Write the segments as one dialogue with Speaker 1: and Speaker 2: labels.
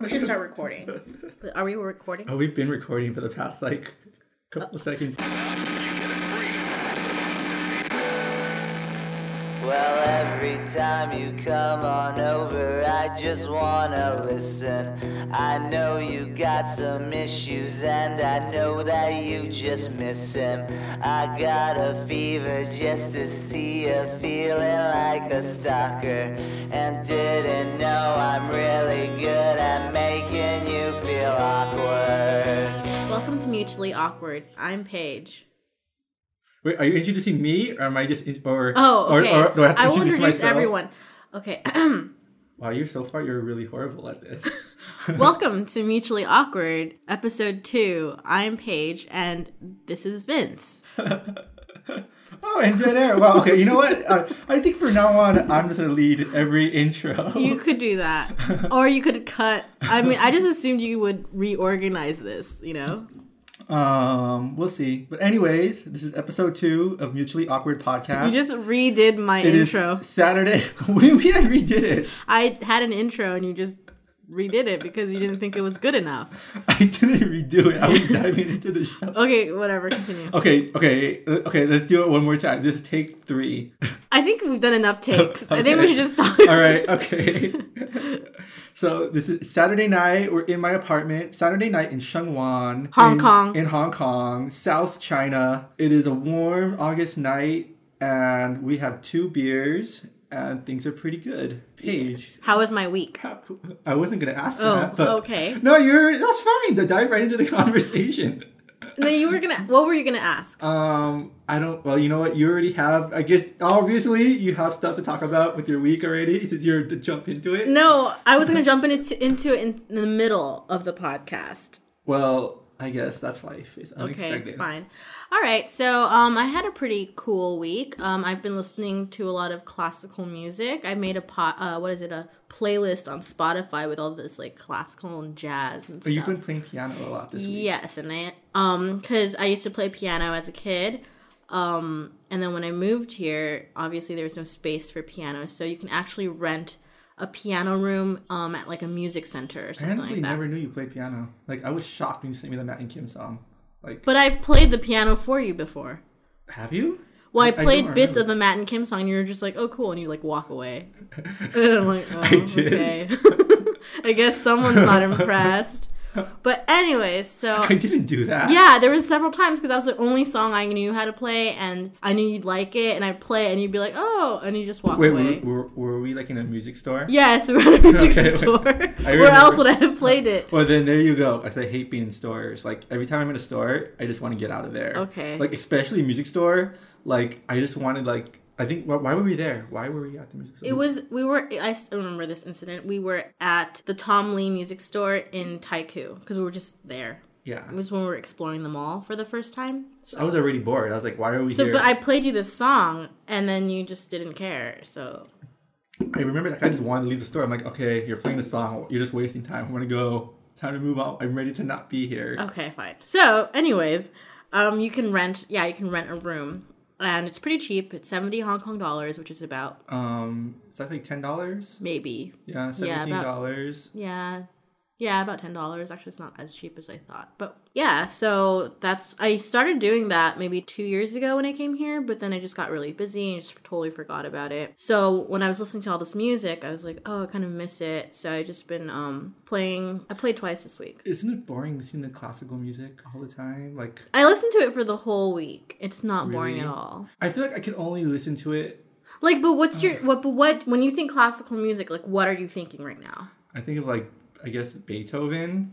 Speaker 1: We should start recording. But are we recording?
Speaker 2: Oh, we've been recording for the past like couple uh, seconds.
Speaker 3: Well, every time you come on over, I just wanna listen. I know you got some issues, and I know that you just miss him. I got a fever just to see you feeling like a stalker, and didn't know I'm really good at making you feel awkward.
Speaker 1: Welcome to Mutually Awkward. I'm Paige.
Speaker 2: Wait, are you introducing me, or am I just in, or
Speaker 1: Oh, okay.
Speaker 2: or do I have to
Speaker 1: I will
Speaker 2: introduce
Speaker 1: introduce
Speaker 2: myself?
Speaker 1: everyone. Okay.
Speaker 2: Wow, you're so far. You're really horrible at this.
Speaker 1: Welcome to Mutually Awkward, episode two. I'm Paige, and this is Vince.
Speaker 2: oh, and dead air. Wow. Okay. You know what? Uh, I think from now on, I'm just gonna lead every intro.
Speaker 1: You could do that, or you could cut. I mean, I just assumed you would reorganize this. You know.
Speaker 2: Um, we'll see. But anyways, this is episode two of Mutually Awkward Podcast.
Speaker 1: You just redid my
Speaker 2: It is
Speaker 1: intro.
Speaker 2: Saturday. what do you mean I redid it?
Speaker 1: I had an intro, and you just redid it because you didn't think it was good enough.
Speaker 2: I didn't redo it. I was diving into the show.
Speaker 1: Okay, whatever. Continue.
Speaker 2: Okay, okay, uh, okay. Let's do it one more time. Just take three.
Speaker 1: I think we've done enough takes. I think we should just talk.
Speaker 2: All right. Okay. so this is Saturday night. We're in my apartment. Saturday night in Sheung Wan,
Speaker 1: Hong
Speaker 2: in-
Speaker 1: Kong.
Speaker 2: In Hong Kong, South China. It is a warm August night, and we have two beers, and things are pretty good. Paige.
Speaker 1: How was my week?
Speaker 2: I wasn't gonna ask
Speaker 1: Oh,
Speaker 2: that, but
Speaker 1: okay.
Speaker 2: no, you're that's fine. To dive right into the conversation.
Speaker 1: No, you were gonna. What were you gonna ask?
Speaker 2: Um, I don't. Well, you know what? You already have. I guess obviously you have stuff to talk about with your week already, since you're to jump into it.
Speaker 1: No, I was gonna jump into into it in the middle of the podcast.
Speaker 2: Well, I guess that's life. It's
Speaker 1: Okay, fine. All right. So, um, I had a pretty cool week. Um, I've been listening to a lot of classical music. I made a pot. Uh, what is it? A playlist on Spotify with all this like classical and jazz and
Speaker 2: But
Speaker 1: stuff.
Speaker 2: you've been playing piano a lot this week.
Speaker 1: Yes, and I um because I used to play piano as a kid, um, and then when I moved here, obviously there was no space for piano, so you can actually rent a piano room um at like a music center or something
Speaker 2: honestly
Speaker 1: like that.
Speaker 2: never knew you played piano. Like I was shocked when you sent me the Matt and Kim song. Like,
Speaker 1: But I've played the piano for you before.
Speaker 2: have you?
Speaker 1: Well, I,
Speaker 2: I-
Speaker 1: played bits
Speaker 2: remember.
Speaker 1: of the Matt and Kim song, and you're just like, "Oh, cool," and you like walk away. and I'm like, "Oh,
Speaker 2: I did.
Speaker 1: okay." I guess someone's not impressed. But anyways, so
Speaker 2: I didn't do that.
Speaker 1: Yeah, there was several times because that was the only song I knew how to play, and I knew you'd like it, and I'd play, it, and you'd be like, "Oh," and you just walk
Speaker 2: Wait,
Speaker 1: away.
Speaker 2: were, were, were we like in a music store?
Speaker 1: Yes, we're at a music
Speaker 2: Okay,
Speaker 1: store. Where else would I have played it?
Speaker 2: Well, then there you go. Because I hate being in stores. Like every time I'm in a store, I just want to get out of there.
Speaker 1: Okay.
Speaker 2: Like especially music store. Like I just wanted like I think why, why were we there? Why were we at the music store?
Speaker 1: It was we were. I still remember this incident. We were at the Tom Lee Music Store in Tai Koo because we were just there.
Speaker 2: yeah.
Speaker 1: It was when we were exploring the mall for the first time.
Speaker 2: I was already bored. I was like, why are we
Speaker 1: So,
Speaker 2: here?
Speaker 1: but I played you this song, and then you just didn't care. So
Speaker 2: I remember that I just wanted to leave the store. I'm like, okay, you're playing the song. You're just wasting time. I'm gonna go. Time to move on. I'm ready to not be here.
Speaker 1: Okay, fine. So, anyways, um, you can rent. Yeah, you can rent a room, and it's pretty cheap. It's seventy Hong Kong dollars, which is about
Speaker 2: Um, is that like ten dollars?
Speaker 1: maybe
Speaker 2: Yeah, seventeen dollars.
Speaker 1: yeah, yeah, about ten dollars. Actually, it's not as cheap as I thought. But yeah, so that's I started doing that maybe two years ago when I came here, but then I just got really busy and just totally forgot about it. So when I was listening to all this music, I was like, oh, I kind of miss it. So I just been um playing. I played twice this week.
Speaker 2: Isn't it boring listening to classical music all the time? Like,
Speaker 1: I listened to it for the whole week. It's not boring at all.
Speaker 2: I feel like I can only listen to it.
Speaker 1: Like, but what's your what? But what when you think classical music, like, what are you thinking right now?
Speaker 2: I think of like, I guess Beethoven,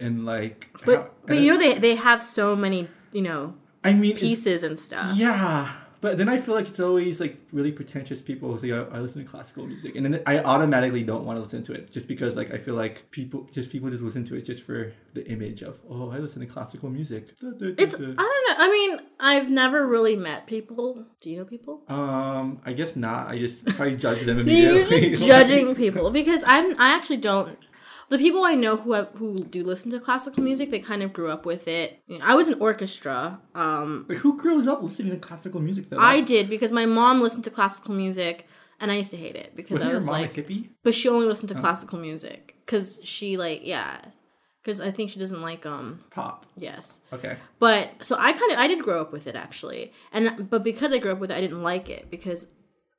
Speaker 2: and like.
Speaker 1: But
Speaker 2: how-
Speaker 1: but you know they they have so many you know
Speaker 2: I mean,
Speaker 1: pieces and stuff.
Speaker 2: Yeah, but then I feel like it's always like really pretentious people who say I, I listen to classical music, and then I automatically don't want to listen to it just because like I feel like people just people just listen to it just for the image of oh I listen to classical music.
Speaker 1: It's I don't know. I mean, I've never really met people. Do you know people?
Speaker 2: um I guess not. I just probably judge them
Speaker 1: You're just judging people because I'm. I actually don't. The people I know who have, who do listen to classical music, they kind of grew up with it. You know, I was in orchestra. Um,
Speaker 2: Like, who grows up listening to classical music though?
Speaker 1: I did because my mom listened to classical music and I used to hate it because
Speaker 2: Wasn't
Speaker 1: I was like,
Speaker 2: hippie?
Speaker 1: but she only listened to classical music because she like yeah, because I think she doesn't like um
Speaker 2: Pop.
Speaker 1: yes.
Speaker 2: Okay.
Speaker 1: But so I kind of I did grow up with it actually, and but because I grew up with it, I didn't like it because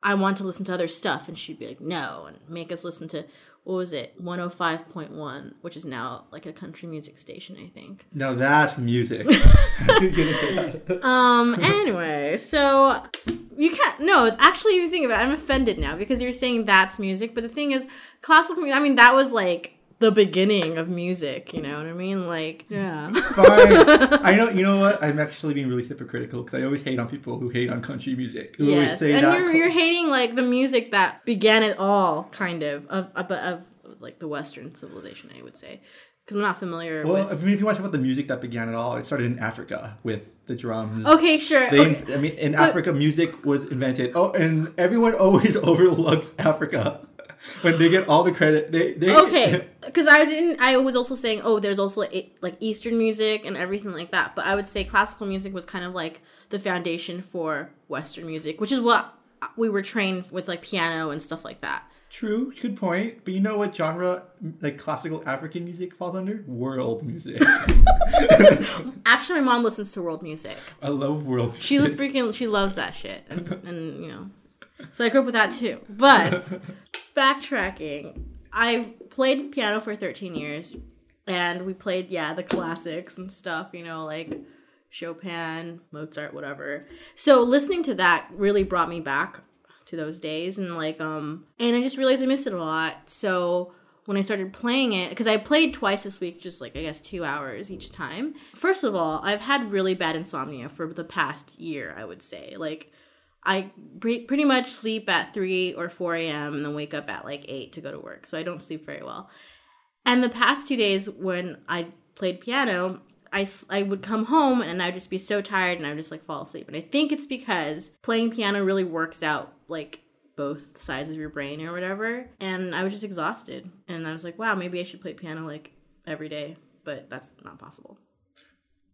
Speaker 1: I want to listen to other stuff, and she'd be like, no, and make us listen to what was it, one hundred five point one, which is now like a country music station, I think.
Speaker 2: no that's music. Get into that.
Speaker 1: Um. anyway, so you can't. No, actually, you think about it, I'm offended now because you're saying that's music, but the thing is, classical music. I mean, that was like the beginning of music. You know what I mean? Like, yeah.
Speaker 2: Fine. I know. You know what? I'm actually being really hypocritical because I always hate on people who hate on country music. Who always
Speaker 1: Yes,
Speaker 2: say
Speaker 1: and
Speaker 2: that.
Speaker 1: you're, you're hating like the music that began it all, kind of of of, of like the Western civilization, I would say, because I'm not familiar
Speaker 2: well,
Speaker 1: with.
Speaker 2: I mean, if you watch about the music that began it all, it started in Africa with the drums.
Speaker 1: Okay, sure.
Speaker 2: They,
Speaker 1: okay.
Speaker 2: I mean, in Africa, music was invented. Oh, and everyone always overlooks Africa when they get all the credit. They, they
Speaker 1: okay because i didn't i was also saying oh there's also like, like eastern music and everything like that but i would say classical music was kind of like the foundation for western music which is what we were trained with like piano and stuff like that
Speaker 2: True, good point. But you know what genre like classical African music falls under? World music.
Speaker 1: actually my mom listens to world music
Speaker 2: I love world.
Speaker 1: she freaking she loves that shit and, and you know so i grew up with that too but backtracking. I played piano for 13 years and we played yeah the classics and stuff you know like chopin mozart whatever. So listening to that really brought me back to those days and like um and i just realized i missed it a lot. So when i started playing it because i played twice this week just like i guess two hours each time. First of all i've had really bad insomnia for the past year i would say. Like I pre- pretty much sleep at 3 or 4 a.m. and then wake up at like 8 to go to work. So I don't sleep very well. And the past two days when I played piano, I, I would come home and I'd just be so tired and I would just like fall asleep. And I think it's because playing piano really works out like both sides of your brain or whatever. And I was just exhausted. And I was like, wow, maybe I should play piano like every day. But that's not possible.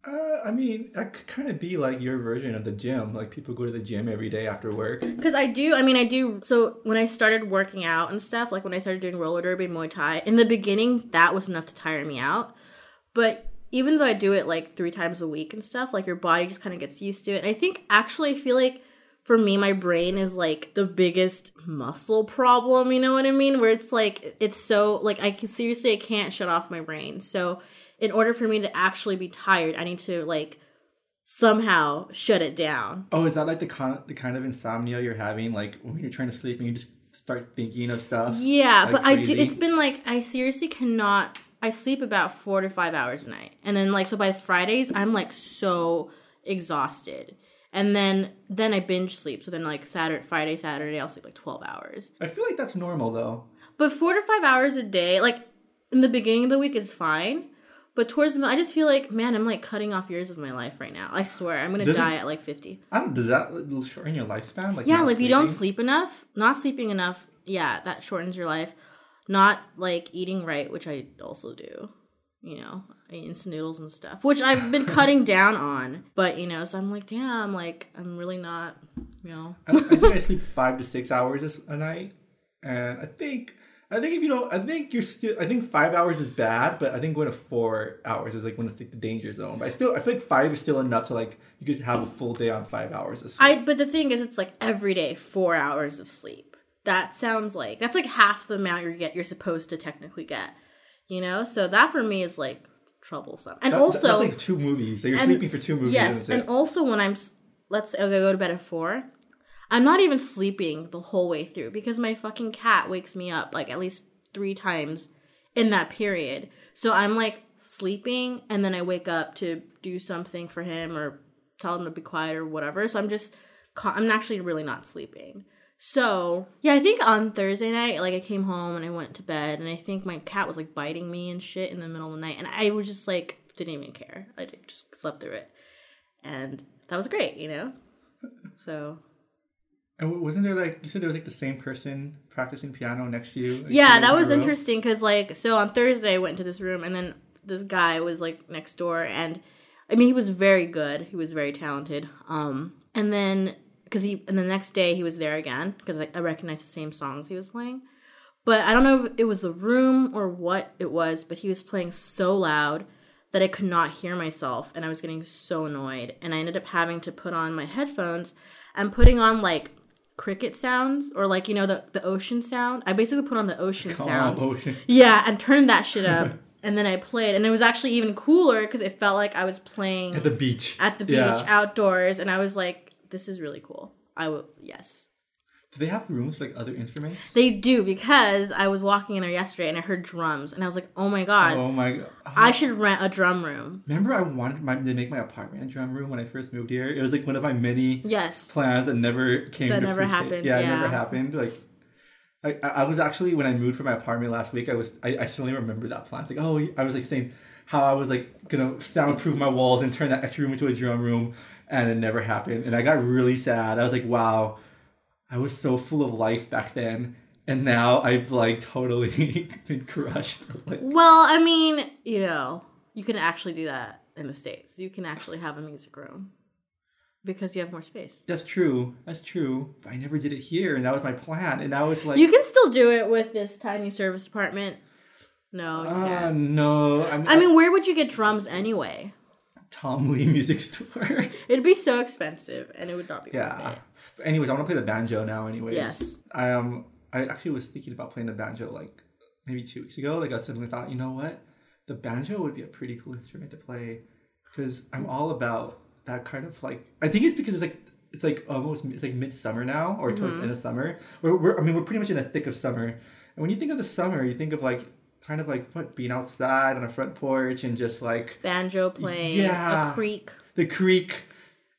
Speaker 2: Uh, I mean, that could kind of be like your version of the gym. Like people go to the gym every day after work.
Speaker 1: Because I do, I mean, I do. So when I started working out and stuff, like when I started doing roller derby, Muay Thai, in the beginning, that was enough to tire me out. But even though I do it like three times a week and stuff, like your body just kind of gets used to it. And I think actually, I feel like for me, my brain is like the biggest muscle problem. You know what I mean? Where it's like it's so like I can seriously I can't shut off my brain. So in order for me to actually be tired, I need to like somehow shut it down.
Speaker 2: Oh, is that like the kind the kind of insomnia you're having? Like when you're trying to sleep and you just start thinking of stuff.
Speaker 1: Yeah,
Speaker 2: like
Speaker 1: but I do. It's been like I seriously cannot. I sleep about four to five hours a night, and then like so by Fridays I'm like so exhausted, and then then I binge sleep. So then like Saturday, Friday, Saturday I'll sleep like twelve hours.
Speaker 2: I feel like that's normal though.
Speaker 1: But four to five hours a day, like in the beginning of the week, is fine. But towards the, middle, I just feel like, man, I'm like cutting off years of my life right now. I swear, I'm gonna
Speaker 2: Doesn't-
Speaker 1: die at like fifty.
Speaker 2: I don't. Does that shorten your lifespan? Like
Speaker 1: Yeah, like if you don't sleep enough, not sleeping enough, yeah, that shortens your life. Not like eating right, which I also do. You know, I eat instant noodles and stuff, which I've been cutting down on. But you know, so I'm like, damn, like I'm really not, you know.
Speaker 2: I, I think I sleep five to six hours a night, and I think I think if you don't, I think you're still. I think five hours is bad, but I think going to four hours is like when it's like the danger zone. But I still, I feel like five is still enough to like you could have a full day on five hours of sleep.
Speaker 1: I but the thing is, it's like every day four hours of sleep. That sounds like that's like half the amount you get. You're supposed to technically get, you know. So that for me is like troublesome. And
Speaker 2: That-
Speaker 1: also,
Speaker 2: that's like two movies. So you're
Speaker 1: and-
Speaker 2: sleeping for two movies.
Speaker 1: Yes,
Speaker 2: and
Speaker 1: and also when I'm, s- let's say, okay, I go to bed at four, I'm not even sleeping the whole way through because my fucking cat wakes me up like at least three times in that period. So I'm like sleeping and then I wake up to do something for him or tell him to be quiet or whatever. So I'm just, I'm actually really not sleeping. So yeah, I think on Thursday night, like I came home and I went to bed, and I think my cat was like biting me and shit in the middle of the night, and I was just like didn't even care. I just slept through it, and that was great, you know. So
Speaker 2: And wasn't there like you said there was like the same person practicing piano next to you? like,
Speaker 1: yeah, that was interesting because like so on Thursday I went to this room, and then this guy was like next door, and I mean he was very good, he was very talented. Um, and then because he and the next day he was there again because I, I recognized the same songs he was playing. But I don't know if it was the room or what it was, but he was playing so loud that I could not hear myself and I was getting so annoyed. And I ended up having to put on my headphones and putting on like cricket sounds or like, you know, the, the ocean sound. I basically put on the ocean sound.
Speaker 2: Oh, ocean.
Speaker 1: Yeah, and turned that shit up. and then I played. And it was actually even cooler because it felt like I was playing
Speaker 2: At the beach.
Speaker 1: at the beach
Speaker 2: Yeah.
Speaker 1: outdoors. And I was like, this is really cool. I will, yes.
Speaker 2: Do they have rooms for like other instruments?
Speaker 1: They do because I was walking in there yesterday and I heard drums and I was like, oh my god,
Speaker 2: Oh my god.
Speaker 1: I should rent a drum room.
Speaker 2: Remember, I wanted my, to make my apartment a drum room when I first moved here. It was like one of my many
Speaker 1: Yes.
Speaker 2: plans that never came.
Speaker 1: That never happened,
Speaker 2: Yeah, it never happened. Like, I, I I was actually when I moved from my apartment last week. I was I, I suddenly remember that plan. It's like, oh, I was like saying how I was like gonna soundproof my walls and turn that extra room into a drum room, and it never happened. And I got really sad. I was like, wow, I was so full of life back then. And now I've like totally been crushed. Like,
Speaker 1: Well, I mean, you know, you can actually do that in the States. You can actually have a music room because you have more space.
Speaker 2: That's true. That's true. But I never did it here, and that was my plan. And I was like,
Speaker 1: You can still do it with this tiny service apartment. No, you
Speaker 2: ah,
Speaker 1: can't.
Speaker 2: no. I mean,
Speaker 1: I mean, where would you get drums anyway?
Speaker 2: Tom Lee Music Store.
Speaker 1: It'd be so expensive and it would not be worth
Speaker 2: yeah. But anyways, I want to play the banjo now. Anyways,
Speaker 1: Yes.
Speaker 2: I um, I actually was thinking about playing the banjo like maybe two weeks ago. Like I suddenly thought, you know what, the banjo would be a pretty cool instrument to play because I'm all about that kind of like. I think it's because it's like it's like almost it's like midsummer now or towards the end of summer. We're, we're I mean we're pretty much in the thick of summer, and when you think of the summer, you think of like kind of like what being outside on a front porch and just like
Speaker 1: Banjo playing,
Speaker 2: Yeah.
Speaker 1: a creek,
Speaker 2: the creek.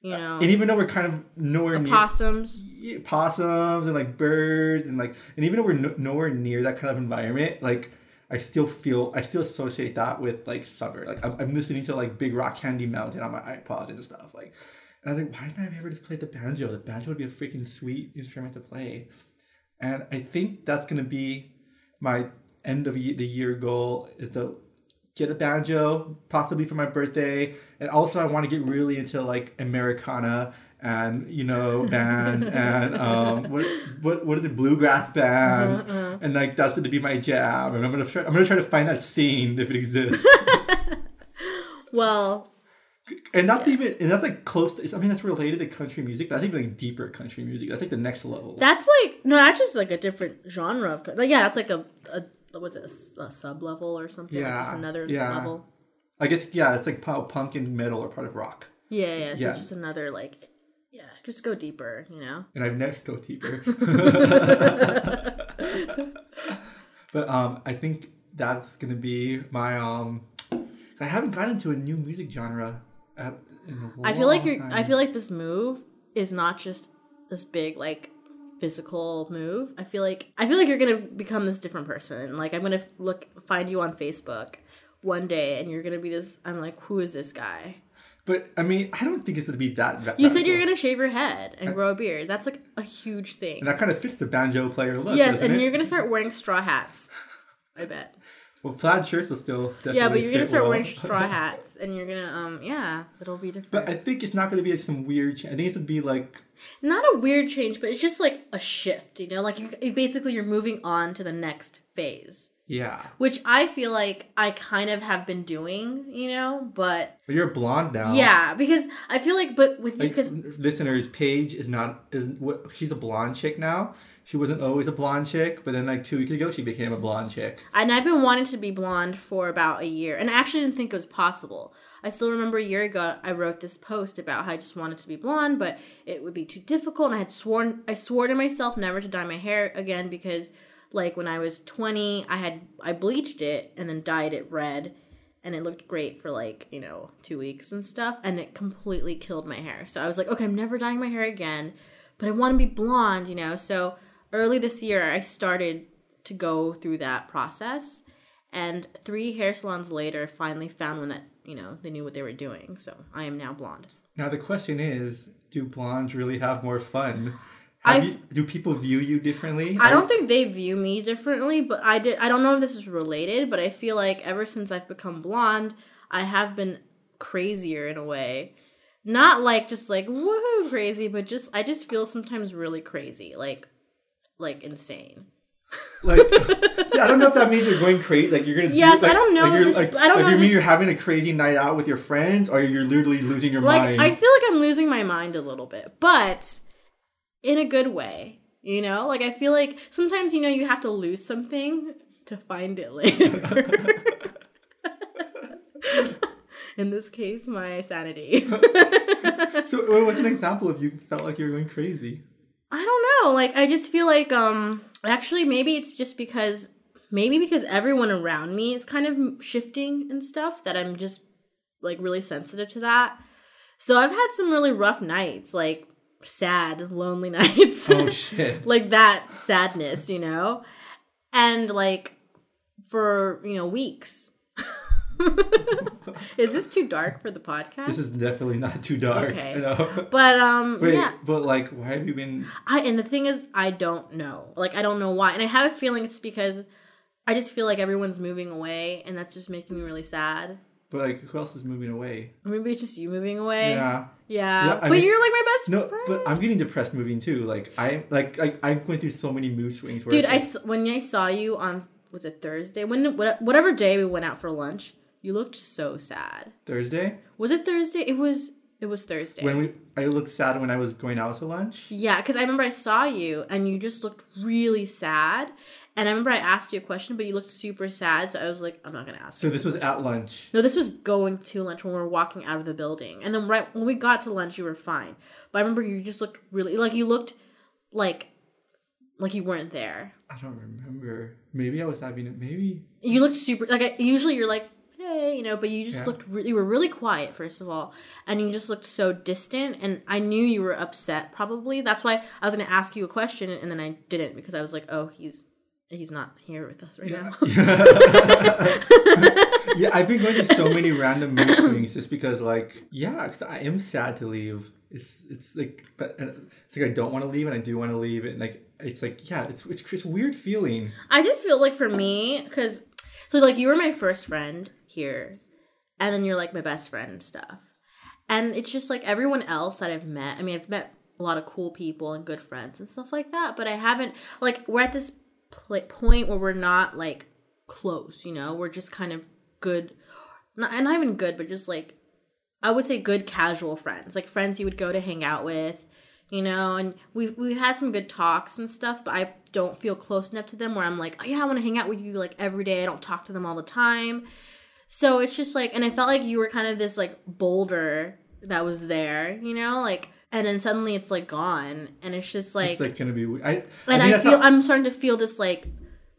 Speaker 1: you know,
Speaker 2: And even though we're kind of nowhere near
Speaker 1: possums.
Speaker 2: yeah, possums and like birds and like and even though we're no, nowhere near that kind of environment like i still feel i still associate that with like summer like i'm, I'm listening to like big rock candy mountain on my ipod and stuff like and i was like why didn't i ever just play the banjo the banjo would be a freaking sweet instrument to play and i think that's to be my end of the year goal is to get a banjo possibly for my birthday. And also i want to get really into like americana and you know bands and um what what what is it bluegrass bands? And like that's going to be my jam. And i'm gonna try i'm gonna try to find that scene if it exists.
Speaker 1: Well,
Speaker 2: and that's even and that's like close to i mean that's related to country music but that's even like deeper country music that's like the next level.
Speaker 1: That's like no, that's just like a different genre of like yeah, that's like a, a what's it a, sub level or something,
Speaker 2: Yeah,
Speaker 1: just another
Speaker 2: yeah.
Speaker 1: level.
Speaker 2: i guess yeah it's like pu- punk and metal are part of rock
Speaker 1: Yeah, yeah. So
Speaker 2: Yeah.
Speaker 1: it's just another like yeah, just go deeper, you know.
Speaker 2: and I've never go deeper. but um, I think that's gonna be my um. I haven't gotten into a new music genre. At, in a
Speaker 1: I feel like you're. I feel like this move is not just this big like physical move. I feel like I feel like you're gonna become this different person. Like I'm gonna look find you on Facebook one day, and you're gonna be this. I'm like, who is this guy?
Speaker 2: But I mean, I don't think it's gonna be that. that
Speaker 1: You said you're gonna shave your head and grow a beard. That's like a huge thing.
Speaker 2: and that kind of fits the banjo player look.
Speaker 1: Yes, and
Speaker 2: it?
Speaker 1: you're gonna start wearing straw hats. I bet.
Speaker 2: Well, plaid shirts will still. Definitely
Speaker 1: Yeah, but you're gonna start
Speaker 2: well.
Speaker 1: wearing straw hats, and you're gonna um yeah, it'll be different.
Speaker 2: But I think it's not gonna be some weird. Ch- I think it's gonna be like
Speaker 1: not a weird change, but it's just like a shift. You know, like you, you basically you're moving on to the next phase,
Speaker 2: yeah.
Speaker 1: which I feel like I kind of have been doing. You know, but
Speaker 2: But you're blonde now.
Speaker 1: yeah, because I feel like, but with you,
Speaker 2: Like,
Speaker 1: because
Speaker 2: listeners, Paige is not is what she's a blonde chick now. She wasn't always a blonde chick, but then like two weeks ago she became a blonde chick.
Speaker 1: and I've been wanting to be blonde for about a year, and I actually didn't think it was possible. I still remember a year ago I wrote this post about how I just wanted to be blonde, but it would be too difficult. And I had sworn I swore to myself never to dye my hair again because like when I was 20, I had I bleached it and then dyed it red and it looked great for like, you know, 2 weeks and stuff and it completely killed my hair. So I was like, okay, I'm never dyeing my hair again, but I want to be blonde, you know. So early this year I started to go through that process and three hair salons later finally found one that you know they knew what they were doing so i am now blonde
Speaker 2: Now the question is, do blondes really have more fun? Have you, do people view you differently?
Speaker 1: i don't think they view me differently but i did i don't know if this is related but i feel like ever since i've become blonde i have been crazier in a way Not like just like woohoo crazy, but just I just feel sometimes really crazy, like like insane.
Speaker 2: Like, see, I don't know if that means you're going crazy. Like you're gonna. do-
Speaker 1: Yes, I don't know
Speaker 2: Like,
Speaker 1: this-
Speaker 2: like,
Speaker 1: I don't
Speaker 2: like,
Speaker 1: know
Speaker 2: You mean you're having a crazy night out with your friends, or you're literally losing your
Speaker 1: Like
Speaker 2: mind?
Speaker 1: I feel like I'm losing my mind a little bit, but in a good way. You know, like I feel like sometimes you know you have to lose something to find it later. in this case, my sanity.
Speaker 2: so, what- what's an example of you felt like you were going crazy?
Speaker 1: I don't know. Like I just feel like um actually maybe it's just because maybe because everyone around me is kind of shifting and stuff that I'm just like really sensitive to that. So I've had some really rough nights, like sad, lonely nights.
Speaker 2: Oh shit!
Speaker 1: like that sadness, you know? And like for, you know, weeks. is this too dark for the podcast?
Speaker 2: This is definitely not too dark.
Speaker 1: Okay.
Speaker 2: You know?
Speaker 1: but um
Speaker 2: Wait,
Speaker 1: yeah.
Speaker 2: but like, why have you been?
Speaker 1: I and the thing is, I don't know. Like, I don't know why, and I have a feeling it's because I just feel like everyone's moving away, and that's just making me really sad.
Speaker 2: But like, who else is moving away?
Speaker 1: Maybe it's just you moving away.
Speaker 2: Yeah.
Speaker 1: yeah.
Speaker 2: Yeah,
Speaker 1: but
Speaker 2: mean-
Speaker 1: you're like my best
Speaker 2: No,
Speaker 1: friend.
Speaker 2: but I'm getting depressed moving too. Like I like like I'm going through so many mood swings. Where
Speaker 1: Dude, I
Speaker 2: like,
Speaker 1: when I saw you on was it Thursday? When what- whatever day we went out for lunch, you looked so sad.
Speaker 2: Thursday
Speaker 1: Was it Thursday? It was. It was Thursday.
Speaker 2: when we I looked sad when I was going out to lunch.
Speaker 1: yeah, because I remember I saw you and you just looked really sad. And I remember I asked you a question, but you looked super sad. So I was like, I'm not gonna ask.
Speaker 2: So this was at lunch.
Speaker 1: No, this was going to lunch when we were walking out of the building. And then right when we got to lunch, you were fine. But I remember you just looked really like you looked like like you weren't there.
Speaker 2: I don't remember. Maybe I was having it. Maybe
Speaker 1: You looked super like I, usually you're like hey, you know, but you just
Speaker 2: Yeah.
Speaker 1: looked re- you were really quiet first of all, and you just looked so distant. And I knew you were upset. Probably that's why I was going to ask you a question, and then I didn't because I was like, oh, he's he's not here with us right now.
Speaker 2: yeah, I've been going through so many random mood swings just because, like, yeah, because I am sad to leave. It's it's like, but it's like I don't want to leave and I do want to leave, and like it's like yeah, it's it's, it's a weird feeling.
Speaker 1: I just feel like for me, because so like you were my first friend here, and then you're like my best friend and stuff, and it's just like everyone else that I've met. I mean, I've met a lot of cool people and good friends and stuff like that, but I haven't like we're at this pl- point where we're not like close. You know, we're just kind of good, not not even good, but just like I would say good casual friends, like friends you would go to hang out with, you know. And we've we've had some good talks and stuff, but I don't feel close enough to them where I'm like, oh, yeah, I want to hang out with you like every day. I don't talk to them all the time, so it's just like, and I felt like you were kind of this like boulder that was there, you know, like. And then suddenly it's like gone, and it's just like,
Speaker 2: it's like gonna be. we- I
Speaker 1: and I feel
Speaker 2: how-
Speaker 1: I'm starting to feel this like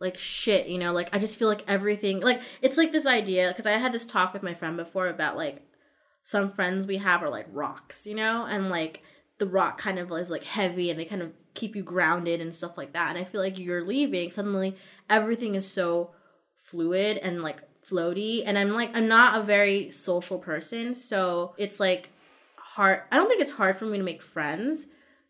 Speaker 1: like shit, you know, like I just feel like everything like it's like this idea because I had this talk with my friend before about like some friends we have are like rocks, you know, and like the rock kind of is like heavy and they kind of keep you grounded and stuff like that. And I feel like you're leaving suddenly everything is so fluid and like floaty and I'm like I'm not a very social person, so it's like hard I don't think it's hard for me to make friends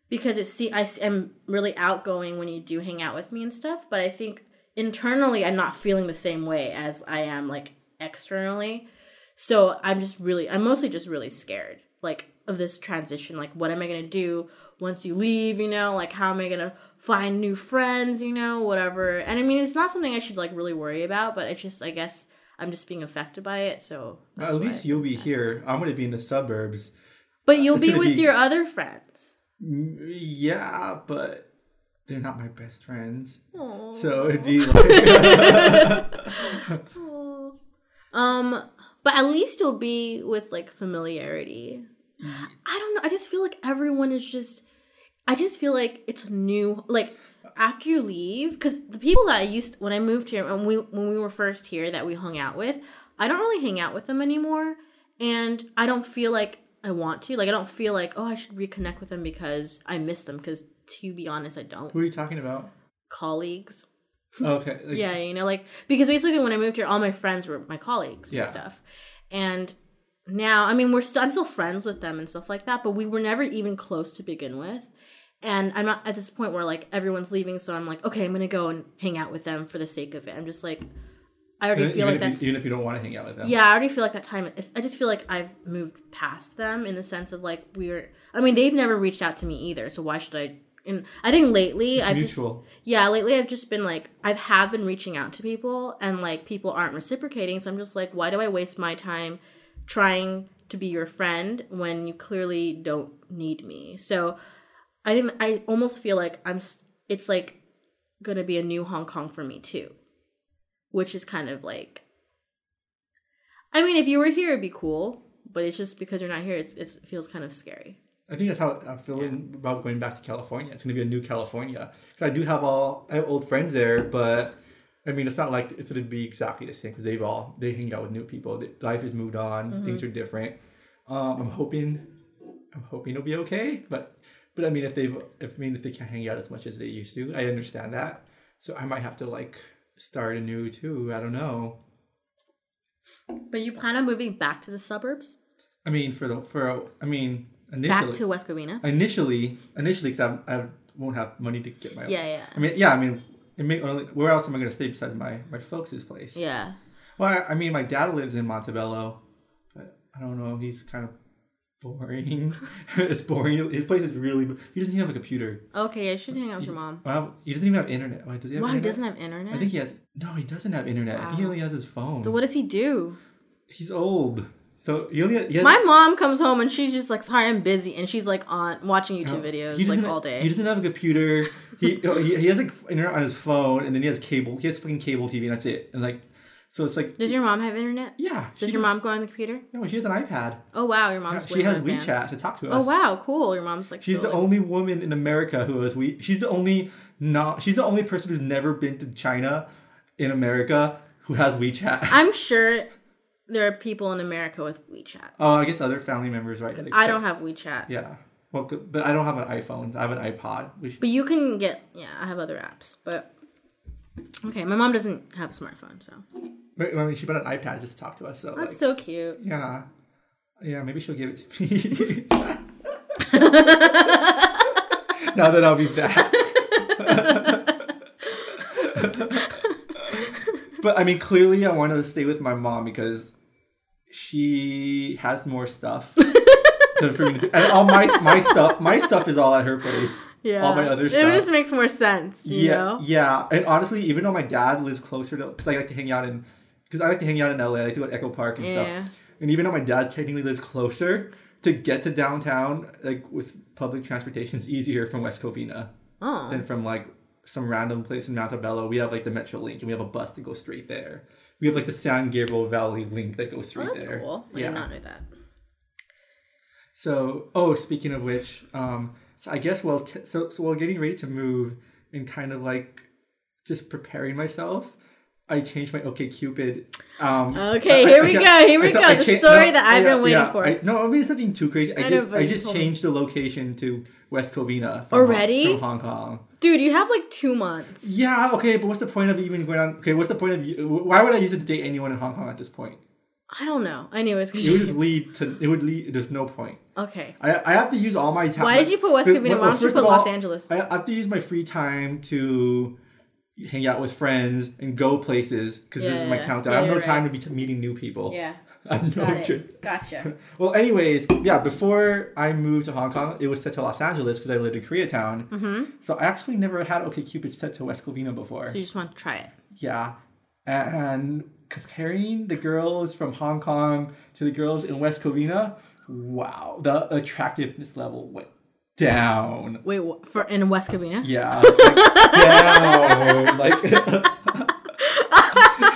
Speaker 1: because it's see I am really outgoing when you do hang out with me and stuff, but I think internally I'm not feeling the same way as I am like externally. So I'm just really I'm mostly just really scared like of this transition. Like what am I going to do once you leave, you know? Like how am I going to find new friends, you know, whatever. And I mean, it's not something I should like really worry about, but it's just I guess I'm just being affected by it, so
Speaker 2: at least you'll be
Speaker 1: so.
Speaker 2: here. I'm gonna be in the suburbs.
Speaker 1: But you'll
Speaker 2: It's
Speaker 1: be with
Speaker 2: be-
Speaker 1: your other friends.
Speaker 2: Mm, Yeah, but they're not my best friends.
Speaker 1: Aw.
Speaker 2: So it'd be like
Speaker 1: Um, but at least you'll be with like familiarity. I don't know. I just feel like everyone is just. I just feel like it's new. Like after you leave, because the people that I used when I moved here and we when we were first here that we hung out with, I don't really hang out with them anymore, and I don't feel like I want to. Like I don't feel like oh I should reconnect with them because I miss them. Because to be honest, I don't.
Speaker 2: who are you talking about?
Speaker 1: Colleagues.
Speaker 2: Oh, okay, like,
Speaker 1: Yeah, you know, like because basically when I moved here, all my friends were my colleagues
Speaker 2: Yeah.
Speaker 1: and stuff. And now, I mean, we're still I'm still friends with them and stuff like that, but we were never even close to begin with. And I'm not at this point where like everyone's leaving, so I'm like, okay, I'm gonna go and hang out with them for the sake of it. I'm just like, I already
Speaker 2: even
Speaker 1: feel like
Speaker 2: if you-
Speaker 1: that's
Speaker 2: even if you don't want to hang out with them.
Speaker 1: yeah. I already feel like that time. If, I just feel like I've moved past them in the sense of like we're. I mean, they've never reached out to me either. So why should I? And I think lately I've just
Speaker 2: mutual.
Speaker 1: yeah lately I've just been like I've have been reaching out to people and like people aren't reciprocating. So I'm just like, why do I waste my time trying to be your friend when you clearly don't need me? So I think I almost feel like I'm. It's like gonna be a new Hong Kong for me too, which is kind of like. I mean, if you were here, it'd be cool, but it's just because you're not here. It's, it's it feels kind of scary.
Speaker 2: I think that's how I'm feeling about going back to California. It's going to be a new California. 'Cause I do have all I have old friends there, but I mean, it's not like it's going to be exactly the same because they've all they hang out with new people. The- Life has moved on.
Speaker 1: Mm-hmm.
Speaker 2: Things are different. Um, I'm hoping, I'm hoping it'll be okay. But but I mean, if they've if I mean if they can't hang out as much as they used to, I understand that. So I might have to like start anew too. I don't know.
Speaker 1: But you plan on moving back to the suburbs,
Speaker 2: I mean, for the for I mean initially
Speaker 1: back to West Covina.
Speaker 2: initially initially because I, I won't have money to get my
Speaker 1: Yeah, yeah,
Speaker 2: I mean, yeah, I mean, it may only, where else am I going to stay besides my my folks' place?
Speaker 1: yeah.
Speaker 2: Well, I, I mean, my dad lives in Montebello, but I don't know. He's kind of boring. it's boring. His place is really. He doesn't even have a computer.
Speaker 1: Okay, I should hang out with your mom.
Speaker 2: Well, he doesn't even have internet. Why does he have
Speaker 1: Wow, he doesn't have internet.
Speaker 2: I think he has. No, he doesn't have internet. I think he only has his phone.
Speaker 1: so what does he do?
Speaker 2: He's old, so he only. He has,
Speaker 1: My mom comes home and she's just like, "Sorry, I'm busy," and she's like on watching YouTube videos
Speaker 2: He
Speaker 1: like all day.
Speaker 2: He doesn't have a computer. he, oh, he he has like internet on his phone, and then he has cable. He has fucking cable TV, and that's it. And like, so it's like,
Speaker 1: Does your mom have internet?
Speaker 2: yeah.
Speaker 1: Does your mom go on the computer?
Speaker 2: No, she has an iPad.
Speaker 1: Oh wow, your
Speaker 2: Yeah,
Speaker 1: mom's
Speaker 2: she has
Speaker 1: more advanced.
Speaker 2: WeChat to talk to oh, us.
Speaker 1: Oh wow, cool. Your mom's like
Speaker 2: She's
Speaker 1: so,
Speaker 2: the
Speaker 1: like-
Speaker 2: only woman in America who has we. She's the only not. She's the only person who's never been to China in America who has WeChat.
Speaker 1: I'm sure there are people in America with WeChat.
Speaker 2: oh, I guess other family members, right?
Speaker 1: I don't have WeChat.
Speaker 2: Yeah. Well, but I don't have an iPhone. I have an iPod. Which,
Speaker 1: But you can get yeah, I have other apps. But okay, my mom doesn't have a smartphone, so
Speaker 2: but, I mean, she bought an iPad just to talk to us. So
Speaker 1: that's
Speaker 2: like,
Speaker 1: so cute.
Speaker 2: yeah, yeah. Maybe she'll give it to me. now that I'll be back. but I mean, clearly, I wanted to stay with my mom because she has more stuff than for me to do. And all my my stuff, my stuff is all at her place.
Speaker 1: Yeah,
Speaker 2: all my other stuff.
Speaker 1: It just makes more sense, you
Speaker 2: yeah,
Speaker 1: know.
Speaker 2: yeah. And honestly, even though my dad lives closer to, because I like to hang out in, because I like to hang out in LA, I like to go to Echo Park and
Speaker 1: Yeah.
Speaker 2: stuff. And even though my dad technically lives closer, to get to downtown, like with public transportation, is easier from West Covina
Speaker 1: Oh,
Speaker 2: than from like some random place in Montebello. We have like the Metrolink, and we have a bus to go straight there. We have like the San Gabriel Valley Link that goes
Speaker 1: oh
Speaker 2: straight
Speaker 1: that's
Speaker 2: there.
Speaker 1: cool. I
Speaker 2: Yeah.
Speaker 1: did not know that.
Speaker 2: So, oh, speaking of which, um, so I guess while t- so so while getting ready to move and kind of like just preparing myself, I changed my OkCupid. Um,
Speaker 1: Okay, here we go, here we
Speaker 2: so
Speaker 1: go,
Speaker 2: I
Speaker 1: the
Speaker 2: cha-
Speaker 1: story that I've been waiting for.
Speaker 2: I, no, I mean it's nothing too crazy. I,
Speaker 1: I
Speaker 2: just I just
Speaker 1: told me.
Speaker 2: changed the location to West Covina from
Speaker 1: Already?
Speaker 2: Hong, from Hong Kong.
Speaker 1: Dude, you have like two months.
Speaker 2: Yeah, okay, but what's the point of even going on? Okay, what's the point of you? Why would I use it to date anyone in Hong Kong at this point?
Speaker 1: I don't know. Anyways,
Speaker 2: It would just lead to. It would lead. There's no point.
Speaker 1: okay.
Speaker 2: I, I have to use all my time.
Speaker 1: Why did you put West Covina? Why
Speaker 2: well,
Speaker 1: don't you put
Speaker 2: of
Speaker 1: Los Angeles?
Speaker 2: I have to use my free time to hang out with friends and go places because
Speaker 1: Yeah,
Speaker 2: this is my countdown.
Speaker 1: yeah,
Speaker 2: I have no
Speaker 1: you're
Speaker 2: time to be t- meeting new people.
Speaker 1: Yeah,
Speaker 2: I have no
Speaker 1: got. Gotcha.
Speaker 2: Well, anyways, yeah. Before I moved to Hong Kong, it was set to Los Angeles because I lived in Koreatown. Mm-hmm. So I actually never had OkCupid set to West Covina before.
Speaker 1: So you just want to try it.
Speaker 2: Yeah. And comparing the girls from Hong Kong to the girls in West Covina, wow, the attractiveness level went down.
Speaker 1: Wait, for in West Covina?
Speaker 2: Yeah, like, down. Like,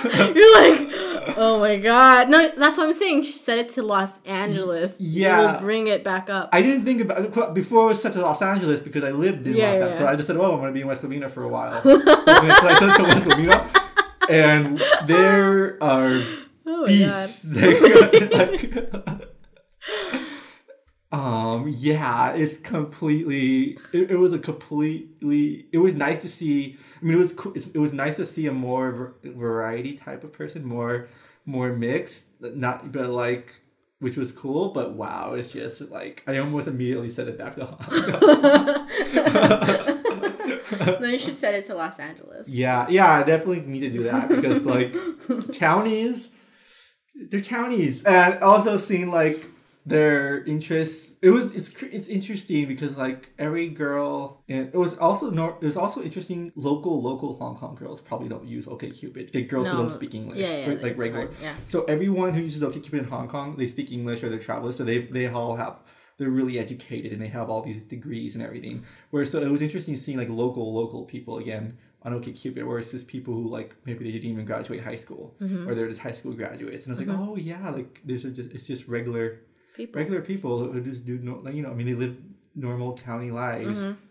Speaker 1: You're like, oh my god. No, that's what I'm saying. She said it to Los Angeles.
Speaker 2: Yeah.
Speaker 1: You'll bring it back up.
Speaker 2: I didn't think about before it was set to Los Angeles because I lived in
Speaker 1: Yeah,
Speaker 2: Los
Speaker 1: yeah,
Speaker 2: So. I just said, "Oh, I'm going to be in West Covina for a while." so I it to West Covina, and there are
Speaker 1: oh
Speaker 2: beasts. like, um, yeah, it's completely. It, it was a completely. It was nice to see. I mean, it was it was nice to see a more variety type of person, more more mixed. Not, but like. Which was cool, but wow, it's just like I almost immediately sent it back to Hong Kong.
Speaker 1: then you should send it to Los Angeles.
Speaker 2: Yeah, yeah, I definitely need to do that because like townies, they're townies, and also seeing like their interests. It was it's it's interesting because like every girl, and it was also nor- it was also interesting. Local local Hong Kong girls probably don't use OkCupid. The girls who don't speak English,
Speaker 1: Yeah, yeah,
Speaker 2: right, like regular.
Speaker 1: right, yeah.
Speaker 2: So everyone who uses OkCupid in Hong Kong, they speak English or they're travelers, so they they all have they're really educated and they have all these degrees and everything. Where so it was interesting seeing like local local people again on OkCupid, where it's just people who like maybe they didn't even graduate high school
Speaker 1: Mm-hmm.
Speaker 2: or they're just high school graduates, and I was like, oh yeah, like these are just it's just regular
Speaker 1: People.
Speaker 2: regular people who just do no, like you know I mean they live normal towny lives.
Speaker 1: Mm-hmm.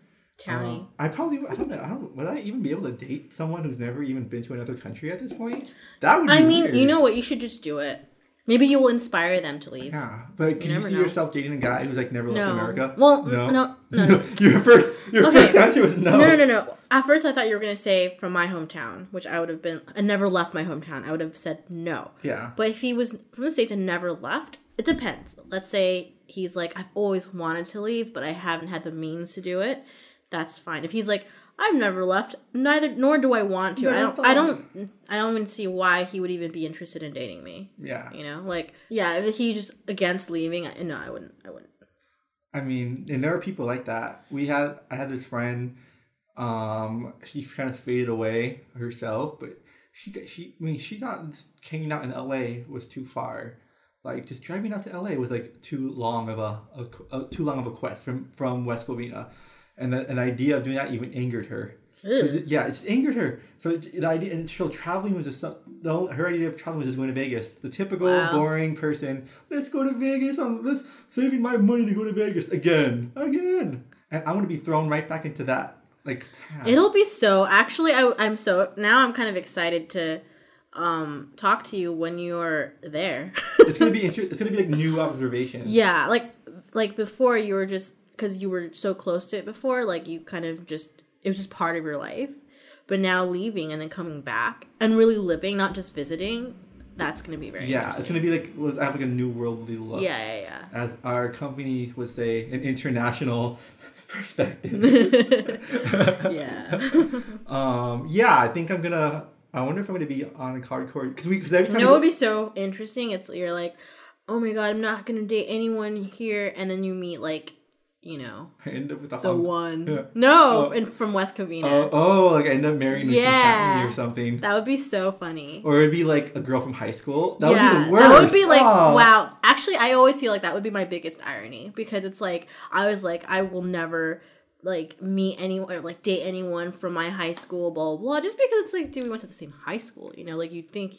Speaker 2: Um, I probably I don't know I don't would I even be able to date someone who's never even been to another country at this point? That would. Be
Speaker 1: I mean,
Speaker 2: weird.
Speaker 1: you know what? You should just do it. Maybe you will inspire them to leave.
Speaker 2: Yeah, but can you,
Speaker 1: never
Speaker 2: see
Speaker 1: know.
Speaker 2: yourself dating a guy who's like never left
Speaker 1: No.
Speaker 2: America?
Speaker 1: Well,
Speaker 2: no,
Speaker 1: no, no.
Speaker 2: your first, your
Speaker 1: Okay.
Speaker 2: first answer was no.
Speaker 1: No, no, no, no. At first, I thought you were gonna say from my hometown, which I would have been. I never left my hometown. I would have said no.
Speaker 2: Yeah,
Speaker 1: But if he was from the states and never left, it depends. Let's say he's like, I've always wanted to leave, but I haven't had the means to do it. That's fine. If he's like, I've never left, neither nor do I want to. I
Speaker 2: Never
Speaker 1: don't. I don't. I don't even see why he would even be interested in dating me.
Speaker 2: yeah.
Speaker 1: You know, like yeah, if he just against leaving, I, no, I wouldn't. I wouldn't.
Speaker 2: I mean, and there are people like that. We had, I had this friend. Um, she kind of faded away herself, but she, got- she, I mean, she thought hanging out in L.A. was too far. Like just driving out to L.A. was like too long of a, a, a too long of a quest from from West Covina, and the, an idea of doing that even angered her. So yeah, it just angered her. So it, the idea, and so traveling was just some, the whole, her idea of traveling was just going to Vegas. The typical
Speaker 1: Wow.
Speaker 2: boring person. Let's go to Vegas. I'm let's saving my money to go to Vegas again, again, and I'm going to be thrown right back into that. Like.
Speaker 1: It'll be so. Actually, I, I'm so now. I'm kind of excited to um talk to you when you're there.
Speaker 2: it's going to be it's going to be like new observations.
Speaker 1: yeah, like like before you were just because you were so close to it before. Like you kind of just it was just part of your life. But now leaving and then coming back and really living, not just visiting, that's gonna be very
Speaker 2: Yeah, it's going to be like we'll have like a new worldly look.
Speaker 1: Yeah, yeah,
Speaker 2: As our company would say, an international perspective.
Speaker 1: yeah. yeah.
Speaker 2: Um, yeah, I think I'm gonna. I wonder if I'm gonna be on a hardcore because we because every
Speaker 1: You
Speaker 2: time
Speaker 1: know
Speaker 2: we
Speaker 1: what
Speaker 2: go-
Speaker 1: would be so interesting? It's you're like, oh my god, I'm not gonna date anyone here, and then you meet like, you know,
Speaker 2: I end up with
Speaker 1: the
Speaker 2: hunk-
Speaker 1: one. No,
Speaker 2: Oh.
Speaker 1: in, from West Covina.
Speaker 2: Oh, oh, like I end up marrying
Speaker 1: Yeah.
Speaker 2: or something,
Speaker 1: That would be so funny.
Speaker 2: or it'd be like a girl from high school. That
Speaker 1: yeah,
Speaker 2: would be the worst.
Speaker 1: that would be like
Speaker 2: Oh.
Speaker 1: wow. Actually, I always feel like that would be my biggest irony because it's like I was like I will never like meet anyone or like date anyone from my high school, blah blah blah. Just because it's like, dude, we went to the same high school, you know? Like you think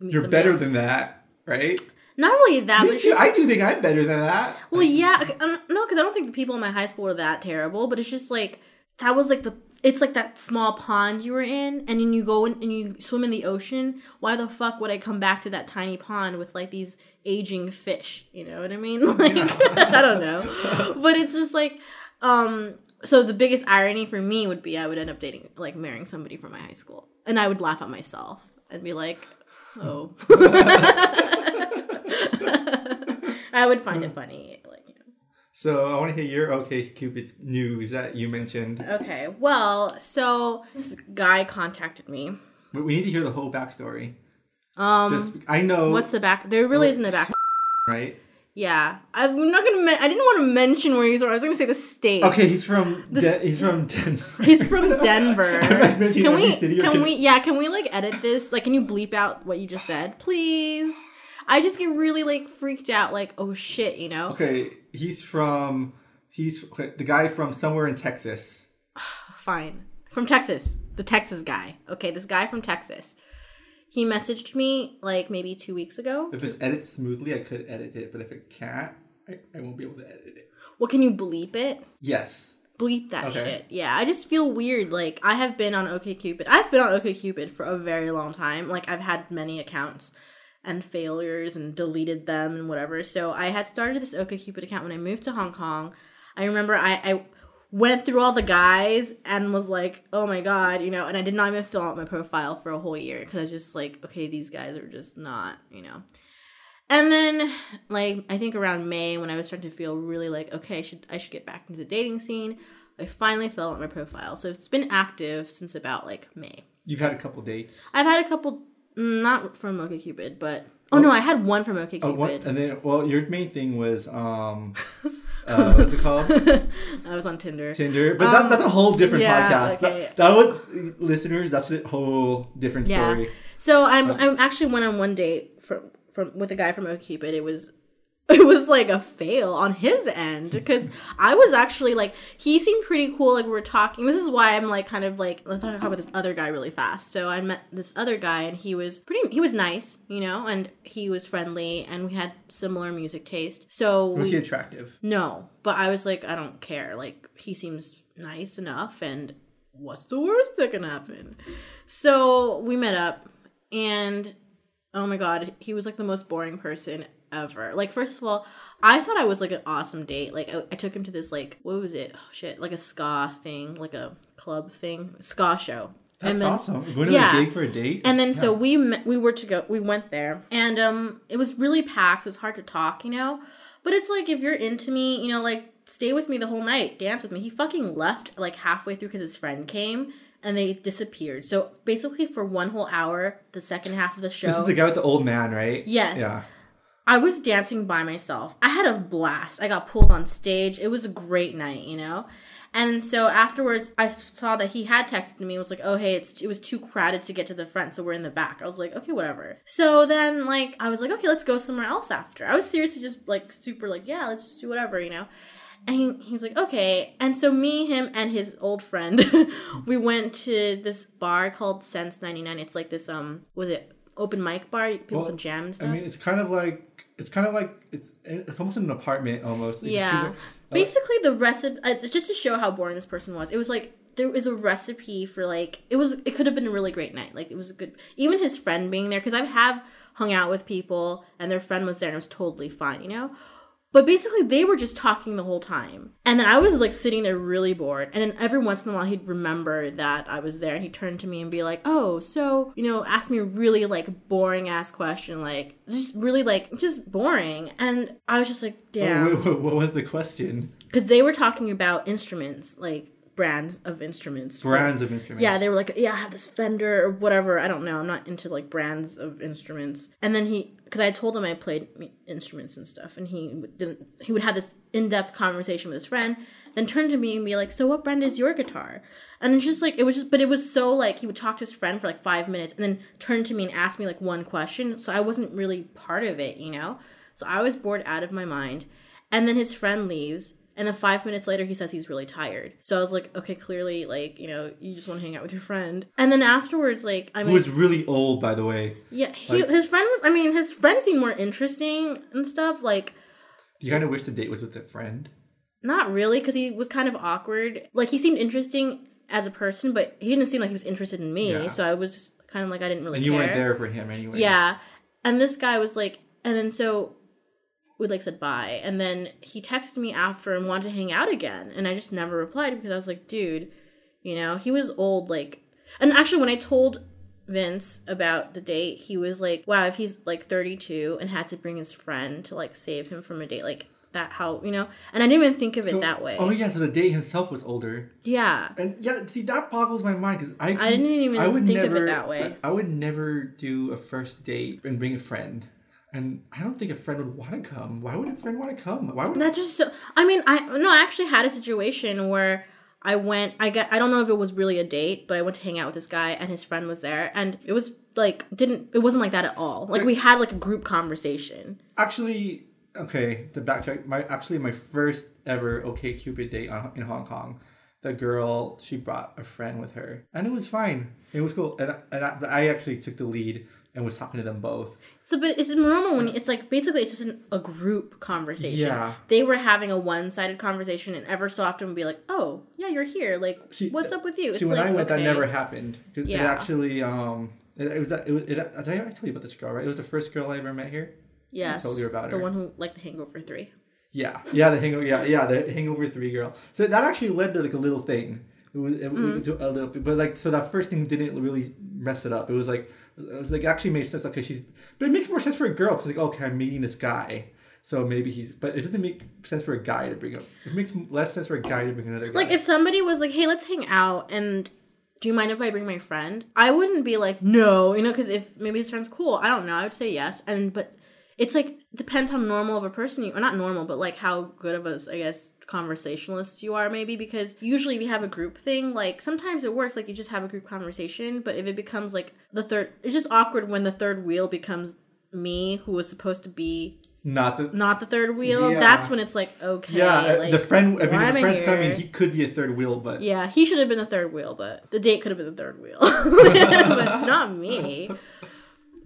Speaker 1: you
Speaker 2: You're better
Speaker 1: else-
Speaker 2: than that, right?
Speaker 1: Not really that,
Speaker 2: Me
Speaker 1: but
Speaker 2: too.
Speaker 1: just
Speaker 2: I do think I'm better than that.
Speaker 1: Well, yeah, okay, um, no, because I don't think the people in my high school were that terrible, but it's just like that was like the it's like that small pond you were in, and then you go in and you swim in the ocean. Why the fuck would I come back to that tiny pond with like these aging fish? You know what I mean? Like I don't know, but it's just like um. So the biggest irony for me would be I would end up dating like marrying somebody from my high school, and I would laugh at myself and be like, oh. I would find it funny. Like, you know.
Speaker 2: So I want to hear your OkCupid's news that you mentioned.
Speaker 1: Okay, well, so this guy contacted me.
Speaker 2: But we need to hear the whole backstory.
Speaker 1: Um,
Speaker 2: Just I know
Speaker 1: what's the back? There really isn't a back.
Speaker 2: right.
Speaker 1: Yeah, I'm not gonna. Men- I didn't want to mention where he's from. I was gonna say the state.
Speaker 2: Okay, he's from De- he's from Denver.
Speaker 1: He's from Denver. Can we? Can
Speaker 2: can-
Speaker 1: we? Yeah. Can we like edit this? Like, can you bleep out what you just said, please? I just get really like freaked out. Like, oh shit, you know.
Speaker 2: Okay, he's from he's okay, the guy from somewhere in Texas.
Speaker 1: fine. From Texas. The Texas guy. Okay, this guy from Texas. He messaged me like maybe two weeks ago.
Speaker 2: If this edits smoothly, I could edit it, but if it can't, I, I won't be able to edit it.
Speaker 1: Well, can you bleep it?
Speaker 2: Yes.
Speaker 1: Bleep that
Speaker 2: Okay.
Speaker 1: shit. Yeah, I just feel weird. Like I have been on OkCupid. I've been on OkCupid for a very long time. Like I've had many accounts and failures and deleted them and whatever. So I had started this OkCupid account when I moved to Hong Kong. I remember I, I went through all the guys and was like, oh my god, you know, and I did not even fill out my profile for a whole year because I was just like, okay, these guys are just not, you know. And then, like, I think around May when I was starting to feel really like, okay, I should I should get back into the dating scene. I finally filled out my profile. So it's been active since about like May.
Speaker 2: You've had a couple dates.
Speaker 1: I've had a couple, mm, not from OkCupid, but oh, no, I had one from OkCupid.
Speaker 2: Oh, what? And then, well, your main thing was um, uh, what's it called?
Speaker 1: I was on Tinder.
Speaker 2: Tinder. But that, that's a whole different
Speaker 1: Um, yeah,
Speaker 2: podcast.
Speaker 1: okay.
Speaker 2: That, that was listeners. That's a whole different
Speaker 1: Yeah.
Speaker 2: story.
Speaker 1: So I'm I'm actually went on one date from from with a guy from OkCupid. It was it was like a fail on his end because I was actually like he seemed pretty cool. Like we were talking. This is why I'm like kind of like let's talk about this other guy really fast. So I met this other guy and he was pretty. He was nice, you know, and he was friendly and we had similar music taste. So
Speaker 2: Was
Speaker 1: we,
Speaker 2: he attractive?
Speaker 1: no, but I was like, I don't care. Like, he seems nice enough, and what's the worst that can happen? So we met up, and oh my god, he was like the most boring person ever. Like, first of all, I thought I was like an awesome date. Like, I, I took him to this, like, what was it? Oh, shit, like a ska thing, like a club thing, ska show.
Speaker 2: That's
Speaker 1: And then-
Speaker 2: awesome. Going to
Speaker 1: yeah.
Speaker 2: a gig for a date.
Speaker 1: and then so we met, we were to go we went there and um it was really packed. It was hard to talk, you know. But it's like if you're into me, you know, like stay with me the whole night, dance with me. He fucking left like halfway through because his friend came and they disappeared. So basically for one whole hour, the second half of the show,
Speaker 2: this is the guy with the old man, right?
Speaker 1: Yes.
Speaker 2: Yeah.
Speaker 1: I was dancing by myself. I had a blast. I got pulled on stage. It was a great night, you know? And so afterwards, I saw that he had texted me. and was like, "Oh, hey, it's it was too crowded to get to the front, so we're in the back." I was like, "Okay, whatever." So then, like, I was like, "Okay, let's go somewhere else after." I was seriously just like super like, "Yeah, let's just do whatever," you know. And he, he was like, "Okay." And so me, him, and his old friend, we went to this bar called Sense ninety nine. It's like this um, was it open mic bar? People
Speaker 2: Well,
Speaker 1: can jam and
Speaker 2: I mean, it's kind of like it's kind of like it's it's almost an apartment almost. It's
Speaker 1: Yeah.
Speaker 2: super-
Speaker 1: Basically, the recipe uh, just to show how boring this person was. It was like there was a recipe for like it was. It could have been a really great night. Like it was a good. Even his friend being there because I have hung out with people and their friend was there and it was totally fine. You know. But basically, they were just talking the whole time. And then I was like sitting there really bored. And then every once in a while, he'd remember that I was there and he'd turn to me and be like, Oh, so, you know, ask me a really like boring ass question. Like, just really like, just boring. And I was just like, Damn
Speaker 2: What, was the question?
Speaker 1: because they were talking about instruments, like brands of instruments.
Speaker 2: Brands of instruments.
Speaker 1: Yeah, they were like, yeah, I have this Fender or whatever. I don't know. I'm not into like brands of instruments. And then he, because I told him I played instruments and stuff, and he didn't. He would have this in-depth conversation with his friend, then turn to me and be like, "So what brand is your guitar?" And it's just like it was just, but it was so like he would talk to his friend for like five minutes, and then turn to me and ask me like one question. So I wasn't really part of it, you know. So I was bored out of my mind. And then his friend leaves. And then five minutes later, he says he's really tired. So I was like, okay, clearly, like, you know, you just want to hang out with your friend. And then afterwards, like, I
Speaker 2: Who was really old, by the way.
Speaker 1: yeah, he,
Speaker 2: like-
Speaker 1: his friend was, I mean, his friend seemed more interesting and stuff. Like,
Speaker 2: Do you kind of wish the date was with a friend?
Speaker 1: not really, because he was kind of awkward. Like, he seemed interesting as a person, but he didn't seem like he was interested in me.
Speaker 2: Yeah.
Speaker 1: So I was just kind of like, I didn't really
Speaker 2: And you
Speaker 1: care.
Speaker 2: weren't there for him anyway.
Speaker 1: Yeah. And this guy was like, and then so we like said bye. And then he texted me after and wanted to hang out again. And I just never replied because I was like, dude, you know, he was old. Like, and actually, when I told Vince about the date, he was like, wow, if he's like 32 and had to bring his friend to like save him from a date, like that, how, you know? And I didn't even think of it
Speaker 2: So-
Speaker 1: that way.
Speaker 2: Oh yeah, so the date himself was older.
Speaker 1: yeah.
Speaker 2: And yeah, see that boggles my mind because I
Speaker 1: I didn't even
Speaker 2: I would
Speaker 1: think of it
Speaker 2: never,
Speaker 1: that way.
Speaker 2: I would never do a first date and bring a friend, and I don't think a friend would want to come. Why would a friend want to come? Why would
Speaker 1: That just so. I mean, I no, I actually had a situation where I went. I got. I don't know if it was really a date, but I went to hang out with this guy, and his friend was there, and it was like didn't. It wasn't like that at all. Like we had like a group conversation.
Speaker 2: actually? Okay, to backtrack, my actually my first ever OkCupid date on, in Hong Kong. The girl she brought a friend with her, and it was fine. It was cool, and I, and I, I actually took the lead and was talking to them both.
Speaker 1: So, but it's normal when it's like basically it's just an, a group conversation.
Speaker 2: Yeah.
Speaker 1: They were having a one-sided conversation, and ever so often would be like, "Oh, yeah, you're here. Like,
Speaker 2: See,
Speaker 1: what's up with you?"
Speaker 2: See, when I went, that
Speaker 1: okay.
Speaker 2: never happened. It
Speaker 1: Yeah.
Speaker 2: actually, um, it, it was that. It, it, did I tell you about this girl? Right, it was the first girl I ever met here.
Speaker 1: Yes, I
Speaker 2: told you about
Speaker 1: the
Speaker 2: her.
Speaker 1: one who liked the Hangover Three.
Speaker 2: Yeah, yeah, the hangover. Yeah, yeah, the hangover three girl. So that actually led to like a little thing. It was, it
Speaker 1: Mm.
Speaker 2: was to a little bit, but like so that first thing didn't really mess it up. It was like it was like actually made sense. Okay, she's, but it makes more sense for a girl because like okay, I'm meeting this guy. So maybe he's, but it doesn't make sense for a guy to bring up. It makes less sense for a guy to bring another guy.
Speaker 1: Like if somebody was like, "Hey, let's hang out," and do you mind if I bring my friend? I wouldn't be like, no, you know, because if maybe his friend's cool, I don't know. I would say yes, and but it's like depends how normal of a person you, or not normal, but like how good of a, I guess, conversationalist you are, maybe. Because usually if you have a group thing, like sometimes it works, like you just have a group conversation. But if it becomes like the third, it's just awkward when the third wheel becomes me, who was supposed to be
Speaker 2: not the
Speaker 1: not the third wheel.
Speaker 2: Yeah.
Speaker 1: That's when it's like okay,
Speaker 2: yeah uh,
Speaker 1: like,
Speaker 2: the friend. I mean, the
Speaker 1: I
Speaker 2: friend's coming, he could be a third wheel, but
Speaker 1: Yeah, he should have been the third wheel, but the date could have been the third wheel, but not me.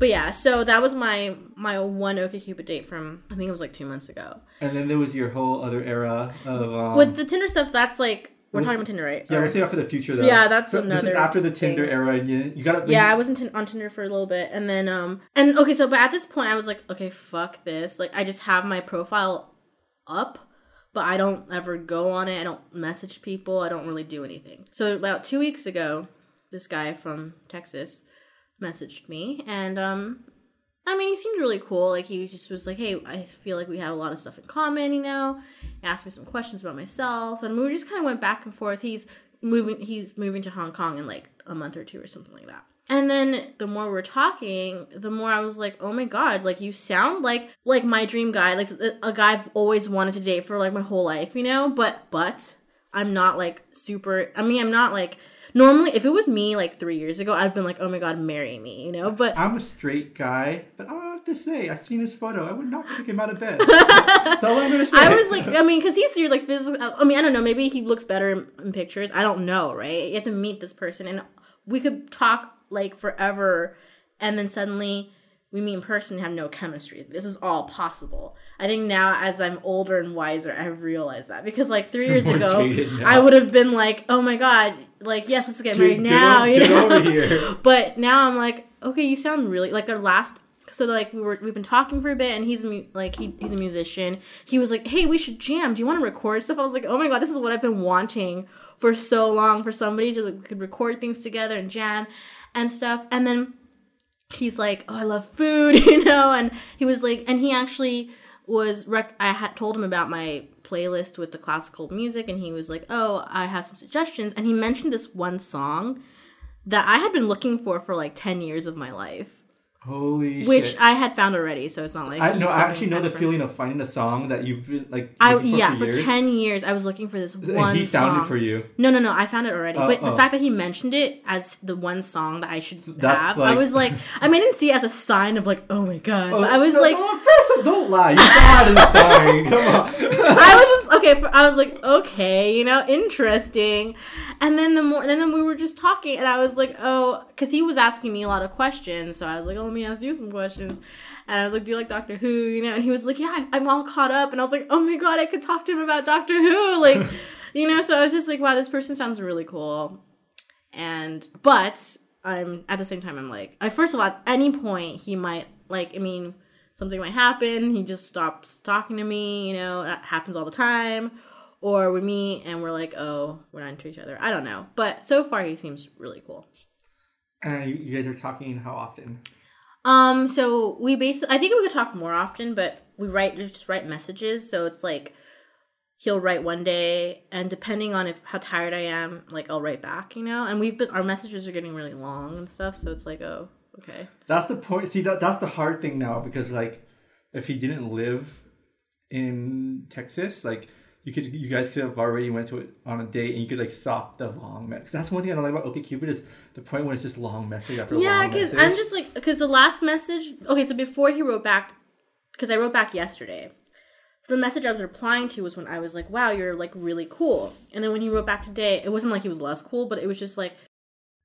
Speaker 1: But yeah, so that was my my one OkCupid date from I think it was like two months ago.
Speaker 2: and then there was your whole other era of um,
Speaker 1: With the Tinder stuff, that's like we're
Speaker 2: We'll
Speaker 1: talking about Tinder, right?
Speaker 2: yeah. We'll save that for the future though.
Speaker 1: Yeah, that's
Speaker 2: So This is after the Tinder
Speaker 1: thing.
Speaker 2: era, and you you gotta
Speaker 1: yeah, I was tin- on Tinder for a little bit, and then um, and okay, so but at this point, I was like, okay, fuck this. Like, I just have my profile up, but I don't ever go on it. I don't message people. I don't really do anything. So about two weeks ago, this guy from Texas messaged me, and um, I mean, he seemed really cool. Like he just was like, "Hey, I feel like we have a lot of stuff in common," you know. He asked me some questions about myself, and we just kind of went back and forth. He's moving. He's moving to Hong Kong in like a month or two or something like that. And then the more we're talking, the more I was like, "Oh my god! Like you sound like like my dream guy, like a guy I've always wanted to date for like my whole life, you know." But but I'm not like super. I mean, I'm not like normally. If it was me like three years ago, I'd been like, "Oh my god, marry me," you know. But
Speaker 2: I'm a straight guy, but I don't have to say. I've seen his photo. I would not kick him out of bed. That's all I'm gonna say.
Speaker 1: I was like, I mean, because he's serious, like physical. I mean, I don't know. Maybe he looks better in, in pictures. I don't know, right? You have to meet this person, and we could talk like forever, and then suddenly we meet in person have no chemistry. This is all possible. I think now, as I'm older and wiser, I've realized that because like three years
Speaker 2: more
Speaker 1: ago. I would have been like, oh my god, like yes, let's get married
Speaker 2: Get- get
Speaker 1: now.
Speaker 2: o-
Speaker 1: you
Speaker 2: get
Speaker 1: know?
Speaker 2: over here.
Speaker 1: But now I'm like, okay, you sound really like our last. So like we were we've been talking for a bit, and he's mu- like he, he's a musician. He was like, hey, we should jam. Do you want to record stuff? I was like, oh my god, this is what I've been wanting for so long for somebody to like, could record things together and jam and stuff. And then he's like, "Oh, I love food," you know, and he was like, and he actually was. Rec- I had told him about my playlist with the classical music, and he was like, "Oh, I have some suggestions," and he mentioned this one song that I had been looking for for like ten years of my life,
Speaker 2: Holy
Speaker 1: which
Speaker 2: shit.
Speaker 1: I had found already. So it's not like
Speaker 2: I no, I actually know the feeling of finding a song that you've been like.
Speaker 1: I
Speaker 2: looking
Speaker 1: yeah, for ten years I was looking for this
Speaker 2: and
Speaker 1: one
Speaker 2: he found
Speaker 1: song.
Speaker 2: it for you.
Speaker 1: No, no, no. I found it already.
Speaker 2: Oh,
Speaker 1: but the
Speaker 2: oh, oh.
Speaker 1: fact that he mentioned it as the one song that I should
Speaker 2: That's
Speaker 1: have, I was like, I mean, I didn't see it as a sign of like, oh my god. but oh, I was
Speaker 2: no,
Speaker 1: like,
Speaker 2: no, first of, don't lie. You saw it as a sign. Come on.
Speaker 1: I was just okay. I was like, okay, you know, interesting. And then the more, and then we were just talking, and I was like, oh, because he was asking me a lot of questions, so I was like, oh, let me ask you some questions. And I was like, do you like Doctor Who? You know, and he was like, yeah, I'm all caught up. And I was like, oh my god, I could talk to him about Doctor Who, like, you know. So I was just like, wow, this person sounds really cool. And but I'm at the same time, I'm like, I first of all, at any point he might like, I mean something might happen he just stops talking to me you know that happens all the time. Or we meet and we're like oh we're not into each other. I don't know. But so far he seems really cool.
Speaker 2: And you, you guys are talking how often?
Speaker 1: um so we basically i think we could talk more often but we write we just write messages. So it's like he'll write one day and depending on if how tired i am like i'll write back you know? And we've been our messages are getting really long and stuff so it's like oh okay
Speaker 2: That's the point. See, that that's the hard thing now because like, if he didn't live in Texas, like you could you guys could have already went to it on a date and you could like stop the long message. That's one thing I don't like about OkCupid is the point when it's just long message after
Speaker 1: Yeah,
Speaker 2: long
Speaker 1: because. I'm just like, because the last message, okay, so before he wrote back, because I wrote back yesterday. So the message I was replying to was when I was like, wow, you're like really cool. And then when he wrote back today, it wasn't like he was less cool, but it was just like,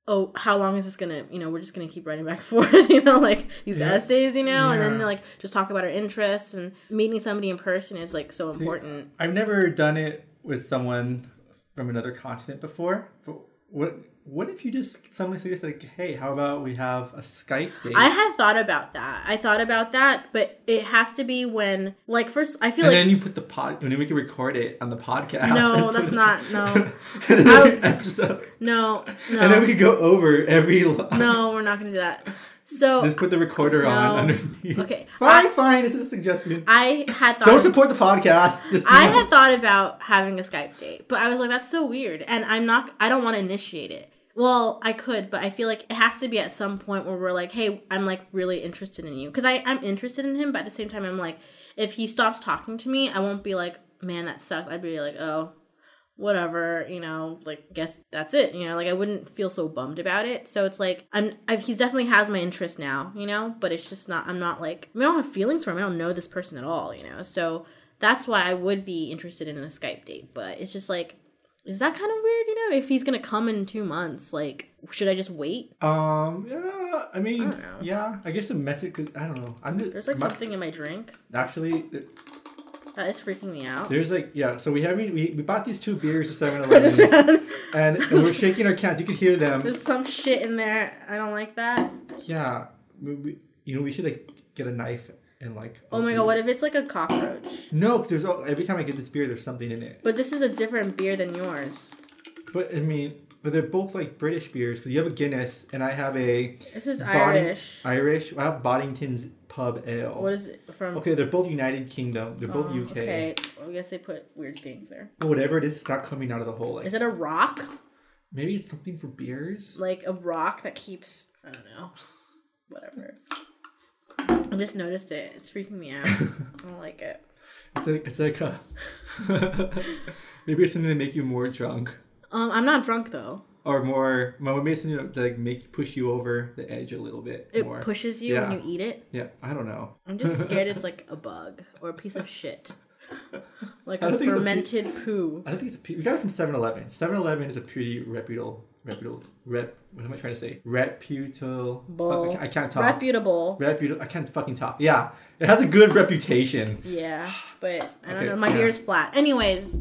Speaker 1: oh, how long is this gonna, you know, we're just gonna keep writing back and forth, you know, like these
Speaker 2: Yeah.
Speaker 1: essays, you know, and then like just talk about our interests and meeting somebody in person is like so important.
Speaker 2: I've never done it with someone from another continent before. But what what if you just suddenly suggest like, hey, how about we have a Skype date?
Speaker 1: I had thought about that. I thought about that, but it has to be when, like, first, I feel
Speaker 2: and
Speaker 1: like
Speaker 2: then you put the pod, and then we can record it on the podcast.
Speaker 1: No, that's not- no.
Speaker 2: and, then
Speaker 1: I-
Speaker 2: every episode,
Speaker 1: no, no.
Speaker 2: and then we could go over every. li-
Speaker 1: No, we're not gonna do that. So
Speaker 2: Just put the recorder
Speaker 1: No.
Speaker 2: on underneath.
Speaker 1: Okay,
Speaker 2: Fine,
Speaker 1: I-
Speaker 2: fine. This is a suggestion.
Speaker 1: I had thought
Speaker 2: Don't support the podcast.
Speaker 1: I had thought about having a Skype date, but I was like, that's so weird, and I'm not. I don't want to initiate it. Well, I could, but I feel like it has to be at some point where we're like, hey, I'm like really interested in you, because I'm interested in him, but at the same time, I'm like, if he stops talking to me, I won't be like, man, that sucks. I'd be like, oh, whatever, you know, like guess that's it, you know, like I wouldn't feel so bummed about it. So it's like I'm I've, definitely has my interest now, you know, but it's just not I'm not like I don't have feelings for him. I don't know this person at all, you know. So that's why I would be interested in a Skype date, but it's just like is that kind of weird, you know? If he's gonna come in two months, like, should I just wait?
Speaker 2: Um. Yeah. I mean.
Speaker 1: I
Speaker 2: yeah. I guess the message. could- I don't know. I'm just,
Speaker 1: There's like
Speaker 2: my-
Speaker 1: something in my drink
Speaker 2: Actually, th-
Speaker 1: that is freaking me out.
Speaker 2: there's like yeah. So we have we, we bought these two beers at 7
Speaker 1: I just
Speaker 2: Eleven, and, and we're shaking our cans. You could hear them.
Speaker 1: There's some shit in there. I don't like that.
Speaker 2: Yeah. We, we, you know, we should like get a knife and like.
Speaker 1: Oh my god, what if it's like a cockroach?
Speaker 2: No, 'cause there's every time I get this beer, there's something in it.
Speaker 1: But this is a different beer than yours.
Speaker 2: But I mean, but they're both like British beers because you have a Guinness and I have a
Speaker 1: This is Irish.
Speaker 2: Irish. I have Boddington's Pub Ale.
Speaker 1: What is it from?
Speaker 2: Okay, they're both United Kingdom. They're both
Speaker 1: Oh,
Speaker 2: UK.
Speaker 1: Okay, well, I guess they put weird things there.
Speaker 2: But whatever it is, it's not coming out of the hole. Like
Speaker 1: Is it a rock?
Speaker 2: maybe it's something for beers.
Speaker 1: Like a rock that keeps I don't know. Whatever. I just noticed it. It's freaking me out. I don't like it.
Speaker 2: It's like it's like a maybe it's something to make you more drunk
Speaker 1: Um, I'm not drunk though.
Speaker 2: or more. well, Maybe it's something to like make push you over the edge a little bit
Speaker 1: It
Speaker 2: more.
Speaker 1: pushes you
Speaker 2: Yeah.
Speaker 1: when you eat it.
Speaker 2: yeah, I don't know.
Speaker 1: I'm just scared it's like a bug or a piece of shit. Like a
Speaker 2: it's a
Speaker 1: fermented poo.
Speaker 2: I don't think it's a. pe- We got it from 7-Eleven. 7-Eleven is a pretty reputable, reputable, rep. What am I trying to say? Reputable.
Speaker 1: Bull.
Speaker 2: I, can't- talk.
Speaker 1: Reputable.
Speaker 2: Reputable. I can't fucking talk. Yeah, it has a good reputation.
Speaker 1: Yeah, but I don't
Speaker 2: Okay,
Speaker 1: know. My
Speaker 2: yeah.
Speaker 1: beer is flat. Anyways,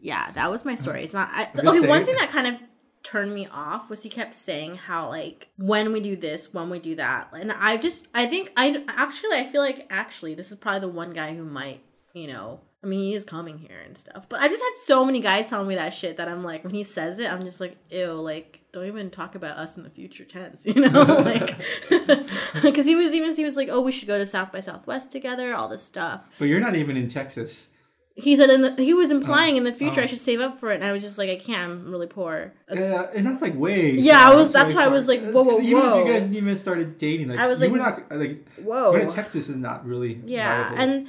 Speaker 1: yeah, that was my story. It's not. I, okay, one thing that kind of turned me off was he kept saying how like when we do this, when we do that, and I just I think I actually I feel like actually this is probably the one guy who might you know. I mean, he is coming here and stuff, but I just had so many guys telling me that shit that I'm like, when he says it, I'm just like, ew, like, don't even talk about us in the future tense, you know, like, because he was even he was like, oh, we should go to South by Southwest together, all this stuff
Speaker 2: But you're not even in Texas.
Speaker 1: he said in the, he was implying oh. in the future
Speaker 2: oh.
Speaker 1: I should save up for it, and I was just like, I can't. I'm really poor. That's-
Speaker 2: Yeah, and that's like way.
Speaker 1: Yeah, I was- that's why I was like, whoa, whoa,
Speaker 2: Even
Speaker 1: whoa.
Speaker 2: if you guys even started dating, like
Speaker 1: I was
Speaker 2: you
Speaker 1: like,
Speaker 2: were not like
Speaker 1: Whoa.
Speaker 2: going to Texas is not really.
Speaker 1: yeah,
Speaker 2: viable.
Speaker 1: and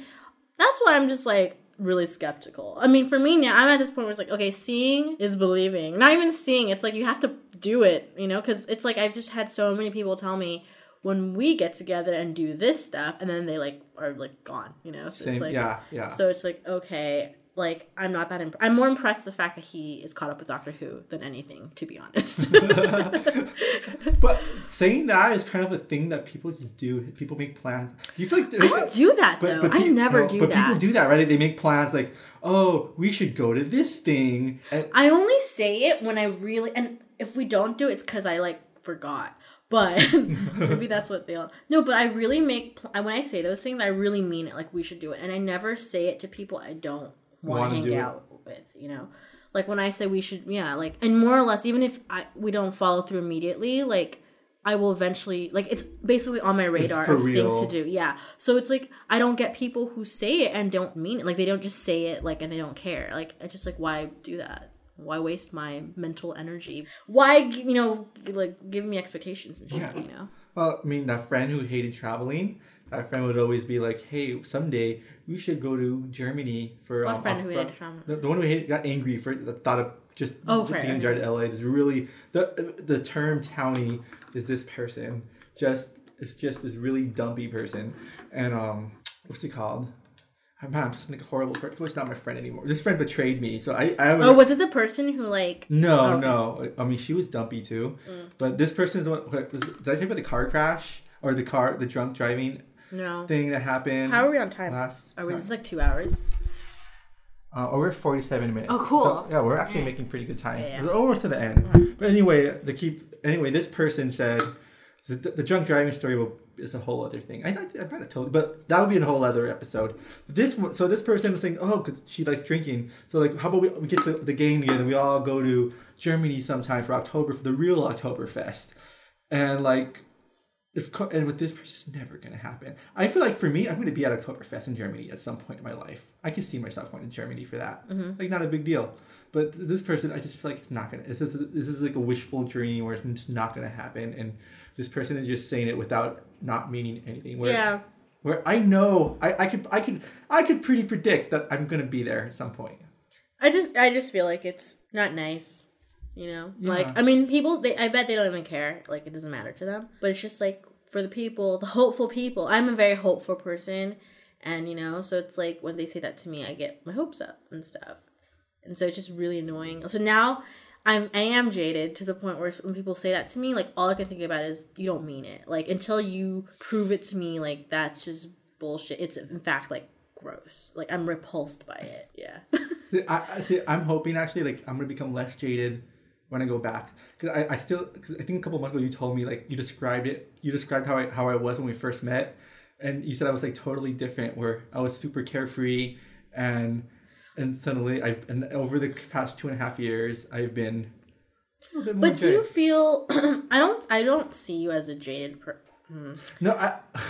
Speaker 1: that's why I'm just like really skeptical. I mean, for me now, I'm at this point where it's like, okay, seeing is believing. Not even seeing. It's like you have to do it, you know, because it's like I've just had so many people tell me when we get together and do this stuff, and then they like are like gone, you know. So
Speaker 2: same.
Speaker 1: it's like,
Speaker 2: yeah, yeah.
Speaker 1: So it's like okay. Like I'm not that. Imp- I'm more impressed the fact that he is caught up with Doctor Who than anything, to be honest.
Speaker 2: but saying that is kind of a thing that people just do. People make plans. Do you feel like
Speaker 1: I don't do that though. I
Speaker 2: pe-
Speaker 1: never
Speaker 2: no,
Speaker 1: do
Speaker 2: but
Speaker 1: that.
Speaker 2: people do that, right? They make plans like, oh, we should go to this thing. And
Speaker 1: I only say it when I really and if we don't do it, it's because I like forgot. But maybe that's what they all. No, but I really make pl- when I say those things, I really mean it. Like we should do it, and I never say it to people I don't want
Speaker 2: Wanna
Speaker 1: hang
Speaker 2: it.
Speaker 1: out with. You know, like when I say we should, yeah, like and more or less, even if I we don't follow through immediately, like. I will eventually like it's basically on my radar of things to do. Yeah. So it's like I don't get people who say it and don't mean it. Like they don't just say it like and they don't care. Like I just like why do that? Why waste my mental energy? Why you know like give me expectations and shit,
Speaker 2: Yeah.
Speaker 1: you know?
Speaker 2: well, I mean, that friend who hated traveling, that friend would always be like, hey, someday we should go to Germany for.
Speaker 1: What
Speaker 2: um,
Speaker 1: friend who hated traveling?
Speaker 2: The, the one who hated, got angry for the thought of just
Speaker 1: Oh,
Speaker 2: being
Speaker 1: right,
Speaker 2: drive to LA. Is really the the term townie is this person just it's just this really dumpy person, and um, what's he called? I'm, I'm such like a horrible person. Well, It's not my friend anymore. This friend betrayed me, so I I.
Speaker 1: Oh, was it the person who like
Speaker 2: no.
Speaker 1: Mm.
Speaker 2: no. I mean, she was dumpy too, but this person is the what Was, did I you about the car crash or the car, the drunk driving
Speaker 1: no?
Speaker 2: thing that happened?
Speaker 1: How are we on time?
Speaker 2: Last
Speaker 1: Are we
Speaker 2: time?
Speaker 1: this is like two hours?
Speaker 2: Uh, oh, we're 47 minutes.
Speaker 1: Oh, cool.
Speaker 2: So, yeah, we're actually making pretty good time.
Speaker 1: Yeah, yeah.
Speaker 2: We're almost to the end. But anyway, the keep. Anyway, this person said the, the drunk driving story will is a whole other thing. I thought I might have told, but that would be a whole other episode. This one, so this person was saying, oh, because she likes drinking. So like, how about we, we get the, the game together? and We all go to Germany sometime for October for the real Oktoberfest, and like. If and with this person, it's never gonna happen. I feel like for me, I'm gonna be at Oktoberfest in Germany at some point in my life. I can see myself going to Germany for that. Mm-hmm. Like not a big deal. But this person, I just feel like it's not gonna. This is this is like a wishful dream where it's just not gonna happen. And this person is just saying it without not meaning anything. Where,
Speaker 1: Yeah.
Speaker 2: Where I know I, I could I could I could pretty predict that I'm gonna be there at some point.
Speaker 1: I just I just feel like it's not nice. You know?
Speaker 2: Yeah.
Speaker 1: Like I mean people they I bet they don't even care. Like it doesn't matter to them. But it's just like for the people, the hopeful people. I'm a very hopeful person and you know, so it's like when they say that to me, I get my hopes up and stuff. And so it's just really annoying. So now I'm I am jaded to the point where when people say that to me, like all I can think about is you don't mean it. Like until you prove it to me, like that's just bullshit. It's in fact like gross. Like I'm repulsed by it. Yeah.
Speaker 2: See, I, I see. I'm hoping actually, like, I'm gonna become less jaded when I go back. Because I, I still, because I think a couple months ago you told me like you described it. You described how I how I was when we first met, and you said I was like totally different. Where I was super carefree, and and suddenly I and over the past two and a half years I've been. A little bit more
Speaker 1: But do you feel I don't I don't see you as a jaded per hmm.
Speaker 2: No, I.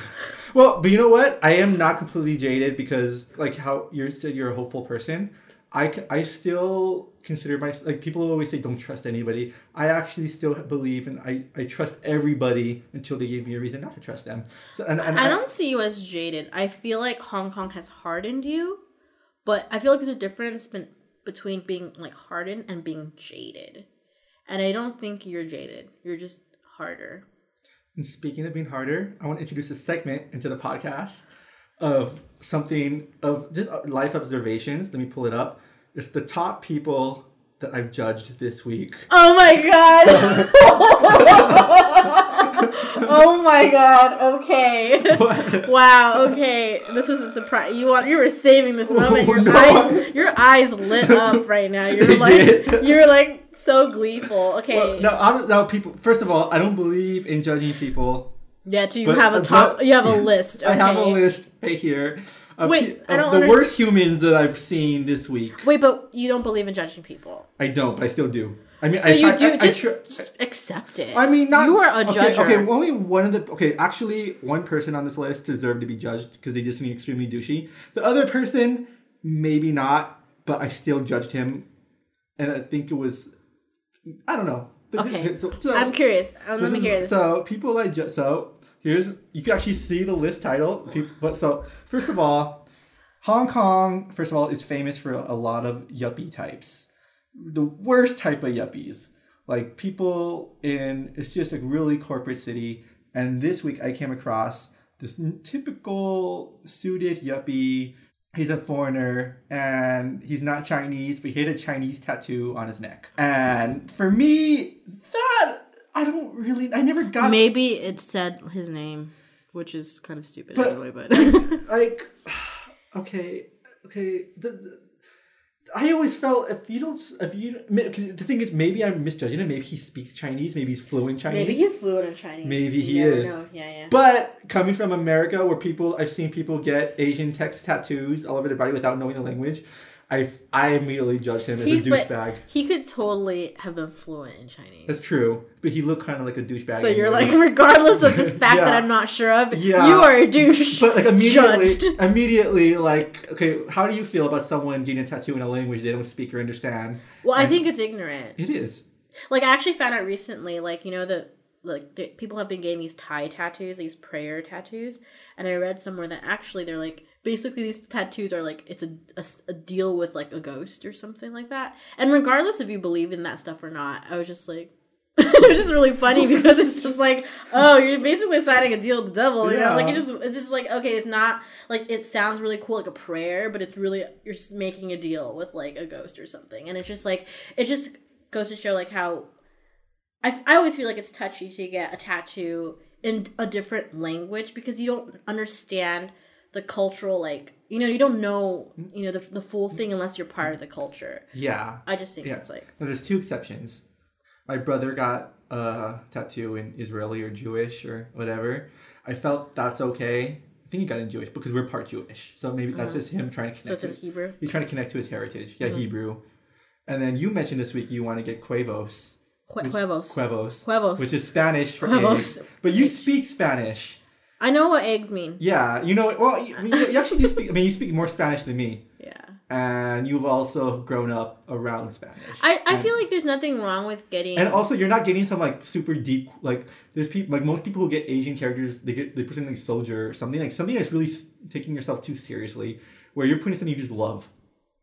Speaker 2: Well, but you know what? I am not completely jaded because, like, how you said you're a hopeful person. I, I still consider myself like people always say don't trust anybody. I actually still believe and I, I trust everybody until they give me a reason not to trust them. So and, and
Speaker 1: I don't see you as jaded. I feel like Hong Kong has hardened you, but I feel like there's a difference ben- between being like hardened and being jaded. And I don't think you're jaded. You're just harder.
Speaker 2: And speaking of being harder, I want to introduce a segment into the podcast of something of just uh, life observations. Let me pull it up. It's the top people that I've judged this week.
Speaker 1: Oh my god. oh my god. Okay. wow. Okay. This was a surprise. You want you were saving this moment. Your
Speaker 2: Oh, no.
Speaker 1: eyes your eyes lit up right now. You're like you're like so gleeful. Okay.
Speaker 2: Well, no, I'm, no, people. First of all, I don't believe in judging people.
Speaker 1: Yeah, do you
Speaker 2: but-
Speaker 1: have a uh, top
Speaker 2: but-
Speaker 1: you have a list. Okay.
Speaker 2: I have a list right here of,
Speaker 1: Wait,
Speaker 2: pe-
Speaker 1: I don't
Speaker 2: the
Speaker 1: under-
Speaker 2: worst humans that I've seen this week.
Speaker 1: Wait, but you don't believe in judging people.
Speaker 2: I don't, but I still do. I mean,
Speaker 1: So
Speaker 2: I,
Speaker 1: you do
Speaker 2: I,
Speaker 1: just,
Speaker 2: I,
Speaker 1: just accept it.
Speaker 2: I mean, not
Speaker 1: you are a
Speaker 2: okay,
Speaker 1: judger.
Speaker 2: Okay, only one of the okay. Actually, one person on this list deserved to be judged because they just seem extremely douchey. The other person, maybe not, but I still judged him, and I think it was, I don't know.
Speaker 1: Okay.
Speaker 2: so, so-
Speaker 1: I'm curious. Um, let me
Speaker 2: is-
Speaker 1: hear this.
Speaker 2: So people like so here's you can actually see the list title. But so first of all, Hong Kong first of all is famous for a lot of yuppie types. The worst type of yuppies, like people in it's just a really corporate city. And this week I came across this typical suited yuppie. He's a foreigner and he's not Chinese, but he had a Chinese tattoo on his neck. And for me, that I don't really, I never got
Speaker 1: Maybe it said his name, which is kind of stupid
Speaker 2: But-
Speaker 1: anyway. But
Speaker 2: like, okay, okay. The, the, I always felt if you don't, if you, the thing is, maybe I'm misjudging him. Maybe he speaks Chinese. Maybe he's fluent in Chinese.
Speaker 1: maybe he's fluent in Chinese.
Speaker 2: Maybe he is.
Speaker 1: Yeah, yeah.
Speaker 2: But coming from America, where people, I've seen people get Asian text tattoos all over their body without knowing the language. I I immediately judged him as a douchebag.
Speaker 1: he could totally have been fluent in Chinese.
Speaker 2: That's true, but he looked kind of like a douchebag.
Speaker 1: so you're like, regardless of this fact that I'm not sure of,
Speaker 2: Yeah.
Speaker 1: you are a douche.
Speaker 2: But like immediately,
Speaker 1: Judged.
Speaker 2: immediately, like, okay, how do you feel about someone getting a tattoo in a language they don't speak or understand?
Speaker 1: Well, I think it's ignorant.
Speaker 2: It is.
Speaker 1: Like I actually found out recently, like you know the like the, people have been getting these Thai tattoos, these prayer tattoos, and I read somewhere that actually they're like basically these tattoos are like it's a, a, a deal with like a ghost or something like that. And regardless if you believe in that stuff or not, I was just like. it was just really funny because it's just like, oh, you're basically signing a deal with the devil, you know? Like it just it's just like, okay, it's not like it sounds really cool like a prayer, but it's really you're just making a deal with like a ghost or something. And it's just like it just goes to show like how I, I always feel like it's touchy to get a tattoo in a different language because you don't understand the cultural like you know you don't know you know the, the full thing unless you're part of the culture
Speaker 2: Yeah.
Speaker 1: i just think
Speaker 2: Yeah.
Speaker 1: it's like
Speaker 2: Now, there's two exceptions. My brother got a tattoo in Israeli or Jewish or whatever. I felt that's okay. I think he got in Jewish because we're part Jewish, so maybe that's uh-huh. just him trying to connect.
Speaker 1: so it's
Speaker 2: to
Speaker 1: in hebrew
Speaker 2: He's trying to connect to his heritage. Yeah, uh-huh. Hebrew. And then you mentioned this week you want to get Quavos.
Speaker 1: Hue- huevos.
Speaker 2: Huevos.
Speaker 1: Huevos.
Speaker 2: Which is Spanish for
Speaker 1: Huevos.
Speaker 2: eggs. But you speak Spanish.
Speaker 1: I know what eggs mean.
Speaker 2: Yeah, you know. Well, you, you actually do speak. I mean, you speak more Spanish than me,
Speaker 1: Yeah.
Speaker 2: and you've also grown up around Spanish.
Speaker 1: I, I
Speaker 2: And-
Speaker 1: feel like there's nothing wrong with getting.
Speaker 2: And also, you're not getting some like super deep. Like there's people like most people who get Asian characters, they get they put something like soldier or something like something that's really s- taking yourself too seriously. Where you're putting something you just love.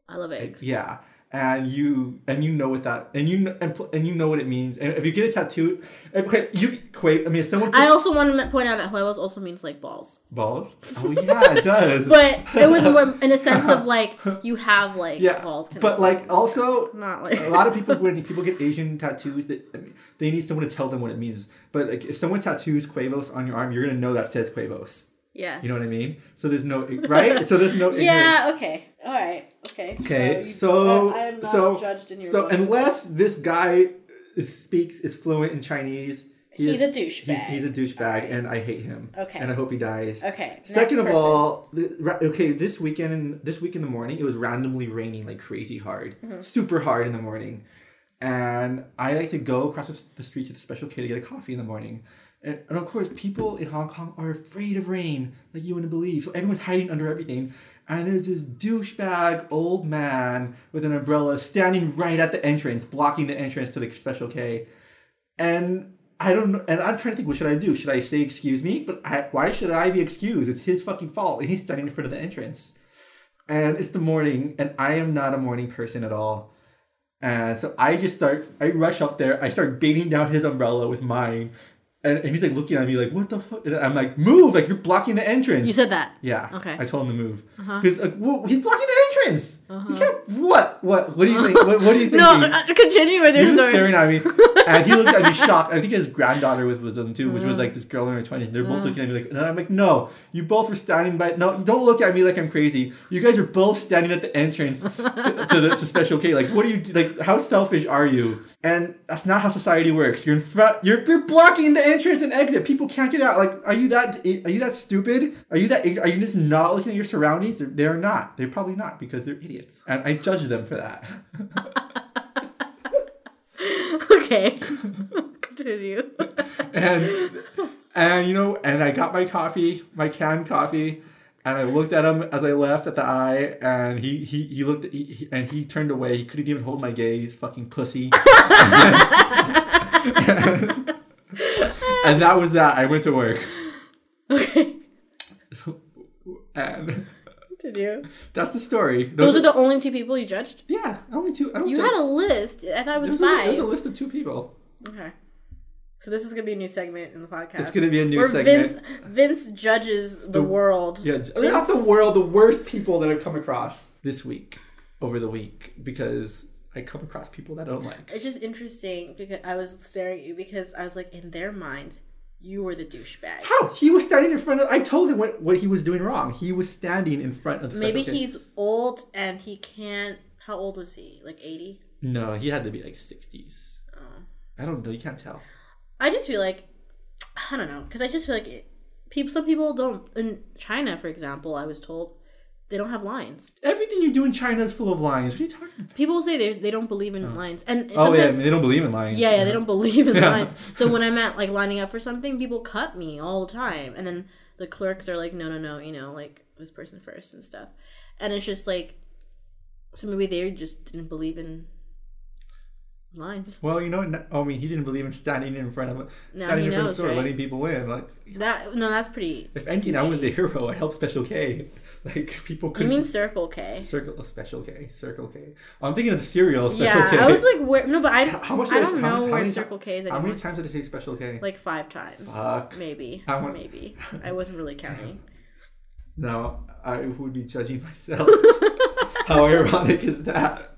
Speaker 1: I love eggs.
Speaker 2: Yeah, and you and you know what that and you and, and you know what it means. And if you get a tattoo, okay, you wait. I mean, if someone
Speaker 1: I also want to point out that huevos also means like balls,
Speaker 2: balls. Oh yeah, it does.
Speaker 1: but it was more in a sense of like you have like
Speaker 2: yeah,
Speaker 1: balls. Kind
Speaker 2: but like also
Speaker 1: not like
Speaker 2: a lot of people when people get Asian tattoos, that I mean, they need someone to tell them what it means. But like if someone tattoos Quavos on your arm, you're gonna know that says Quavos.
Speaker 1: Yes.
Speaker 2: You know what I mean? So there's no right. So there's no ignorance.
Speaker 1: Yeah. Okay. All right. Okay.
Speaker 2: Okay.
Speaker 1: you-
Speaker 2: So
Speaker 1: I, I am
Speaker 2: so
Speaker 1: judged in your
Speaker 2: so unless this guy is, speaks is fluent in Chinese, he
Speaker 1: He's
Speaker 2: is-
Speaker 1: a douchebag.
Speaker 2: He's, he's a douchebag, and I hate him.
Speaker 1: Okay.
Speaker 2: And I hope he dies.
Speaker 1: Okay.
Speaker 2: Second of
Speaker 1: person.
Speaker 2: all, okay, this weekend, this week in the morning, it was randomly raining like crazy hard,
Speaker 1: Mm-hmm.
Speaker 2: super hard in the morning, and I like to go across the, the street to the Special K to get a coffee in the morning, and, and of course, people in Hong Kong are afraid of rain, like you wouldn't believe. So everyone's hiding under everything, and there's this douchebag old man with an umbrella standing right at the entrance, blocking the entrance to the Special K, and I don't know. And I'm trying to think, what should I do? Should I say excuse me? But I, why should I be excused? It's his fucking fault, and he's standing in front of the entrance. And it's the morning, and I am not a morning person at all. And so I just start, I rush up there, I start beating down his umbrella with mine. And, and he's like looking at me like, what the fuck? And I'm like, move! Like, you're blocking the entrance.
Speaker 1: You said that.
Speaker 2: Yeah.
Speaker 1: Okay.
Speaker 2: I told him to move uh-huh. because like, whoa, he's blocking the entrance. You uh-huh. can't. What? What? What do you think? What, what are you thinking?
Speaker 1: Uh, no, continue with your
Speaker 2: was
Speaker 1: story.
Speaker 2: staring at me, and he looked at me shocked. I think his granddaughter was with him too, which was mm. like this girl in her twenties. They're both mm. looking at me like, and I'm like, no, you both were standing by. No, don't look at me like I'm crazy. You guys are both standing at the entrance to, to the to Special K. Like, what are you like? How selfish are you? And that's not how society works. You're in front. You're you're blocking the entrance and exit. People can't get out. Like, are you that? Are you that stupid? Are you that? Are you just not looking at your surroundings? They're, they're not. They're probably not because they're idiots, and I judge them for that.
Speaker 1: okay. continue.
Speaker 2: and and you know, and I got my coffee, my canned coffee, and I looked at him as I left at the eye, and he he he looked, he, he- and he turned away. He couldn't even hold my gaze, fucking pussy. and that was that. I went to work,
Speaker 1: okay.
Speaker 2: and
Speaker 1: Continue.
Speaker 2: that's the story.
Speaker 1: Those are the only two people you judged.
Speaker 2: yeah, only two. I don't.
Speaker 1: You had a list. I thought it was
Speaker 2: a, there's a list of two people.
Speaker 1: Okay. So this is gonna be a new segment in the podcast.
Speaker 2: It's gonna be a new
Speaker 1: where
Speaker 2: segment.
Speaker 1: Vince Vince judges the,
Speaker 2: The-
Speaker 1: world.
Speaker 2: Yeah, not the world, the worst people that I've come across this week, over the week, because I come across people that I don't like.
Speaker 1: It's just interesting because I was staring at you because I was like, in their minds, you were the douchebag.
Speaker 2: How? He was standing in front of. I told him what, what he was doing wrong. He was standing in front of the.
Speaker 1: Maybe
Speaker 2: special kid.
Speaker 1: he's old and he can't. How old was he? Like eighty.
Speaker 2: No, he had to be like sixties.
Speaker 1: Oh.
Speaker 2: I don't know. You can't tell.
Speaker 1: I just feel like I don't know because I just feel like it, people. Some people don't. In China, for example, I was told they don't have lines.
Speaker 2: Everything you do in China is full of lines. What are you talking about?
Speaker 1: People say they they don't believe in oh. lines, and
Speaker 2: Oh yeah, they don't believe in lines.
Speaker 1: Yeah, yeah, they don't believe in
Speaker 2: Yeah.
Speaker 1: lines. So when I'm at like lining up for something, people cut me all the time, and then the clerks are like, "No, no, no," you know, like this person first and stuff. And it's just like, so maybe they just didn't believe in lines.
Speaker 2: Well, you know. I mean, he didn't believe in standing in front of
Speaker 1: Now
Speaker 2: standing in front of the store,
Speaker 1: right?
Speaker 2: letting people in. Like,
Speaker 1: That no, that's pretty.
Speaker 2: if anything, I was the hero. I helped Special K. Like people
Speaker 1: You
Speaker 2: couldn't.
Speaker 1: mean Circle K?
Speaker 2: Circle oh, Special K, Circle K. I'm thinking of the cereal Special
Speaker 1: Yeah,
Speaker 2: K.
Speaker 1: I was like, where? No, but I,
Speaker 2: How much
Speaker 1: I don't
Speaker 2: how-
Speaker 1: know
Speaker 2: how
Speaker 1: where
Speaker 2: many
Speaker 1: Circle K is
Speaker 2: How many times did it say Special K?
Speaker 1: Like five times,
Speaker 2: Fuck.
Speaker 1: maybe,
Speaker 2: I want-
Speaker 1: maybe. I wasn't really counting.
Speaker 2: No, I would be judging myself. How ironic is that?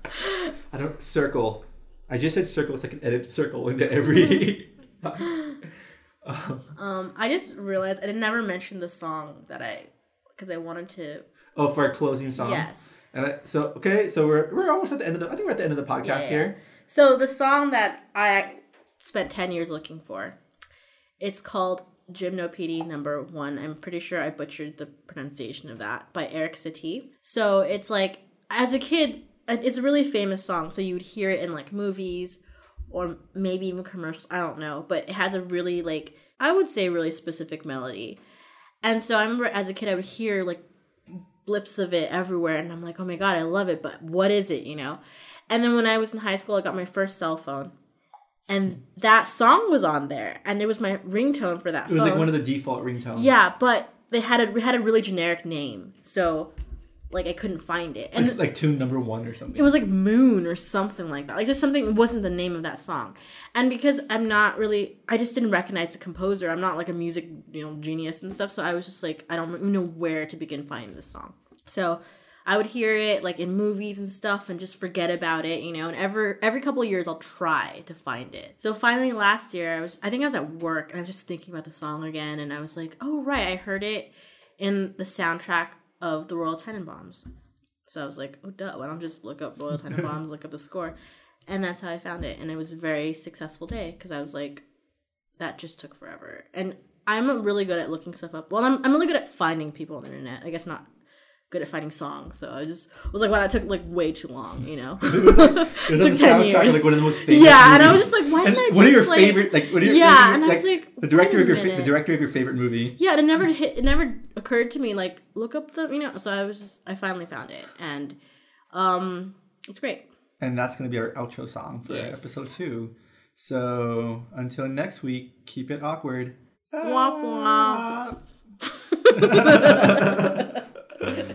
Speaker 2: I don't circle. I just said circle so I can edit circle into every. um,
Speaker 1: Um, I just realized I did never mention the song that I, because I wanted to.
Speaker 2: oh, for a closing song.
Speaker 1: Yes.
Speaker 2: And I, so okay, so we're we're almost at the end of the. I think we're at the end of the podcast
Speaker 1: Yeah, yeah.
Speaker 2: here.
Speaker 1: So the song that I spent ten years looking for, it's called Gymnopedie Number One. I'm pretty sure I butchered the pronunciation of that by Erik Satie. So it's like as a kid, it's a really famous song. So you would hear it in like movies, or maybe even commercials. I don't know, but it has a really like I would say really specific melody. And so I remember as a kid I would hear like blips of it everywhere and I'm like, "Oh my god, I love it, but what is it?" you know? And then when I was in high school, I got my first cell phone. And that song was on there and it was my ringtone for that
Speaker 2: It was
Speaker 1: phone.
Speaker 2: like one of the default ringtones.
Speaker 1: Yeah, but they had a had a really generic name. So like I couldn't find it. And
Speaker 2: It's like tune number one or something.
Speaker 1: it was like Moon or something like that. Like just something wasn't the name of that song. And because I'm not really I just didn't recognize the composer. I'm not like a music, you know, genius and stuff. So I was just like I don't even know where to begin finding this song. So I would hear it like in movies and stuff and just forget about it, you know, and ever every couple of years I'll try to find it. So finally last year I was I think I was at work and I was just thinking about the song again and I was like, "Oh right, I heard it in the soundtrack of the Royal Tenenbaums." So I was like, oh, duh, why don't I just look up Royal Tenenbaums, look up the score? And that's how I found it. And it was a very successful day because I was like, that just took forever. And I'm really good at looking stuff up. Well, I'm, I'm really good at finding people on the internet. I guess not good at finding songs. So I just was like, wow, that took like way too long, you know?
Speaker 2: It was on
Speaker 1: took
Speaker 2: the
Speaker 1: 10
Speaker 2: soundtrack of,
Speaker 1: years.
Speaker 2: like one of the most famous.
Speaker 1: Yeah, and I was just like, why didn't I
Speaker 2: What are your
Speaker 1: like-
Speaker 2: favorite? Like, what are your,
Speaker 1: Yeah,
Speaker 2: like,
Speaker 1: and I was like,
Speaker 2: the director of your fa- the director of your favorite movie.
Speaker 1: yeah, it never hit, it never occurred to me like look up the you know. So I was just I finally found it, and um, it's great.
Speaker 2: And that's going to be our outro song for
Speaker 1: Yes.
Speaker 2: episode two. So until next week, keep it awkward.
Speaker 1: Womp womp.
Speaker 2: Ah.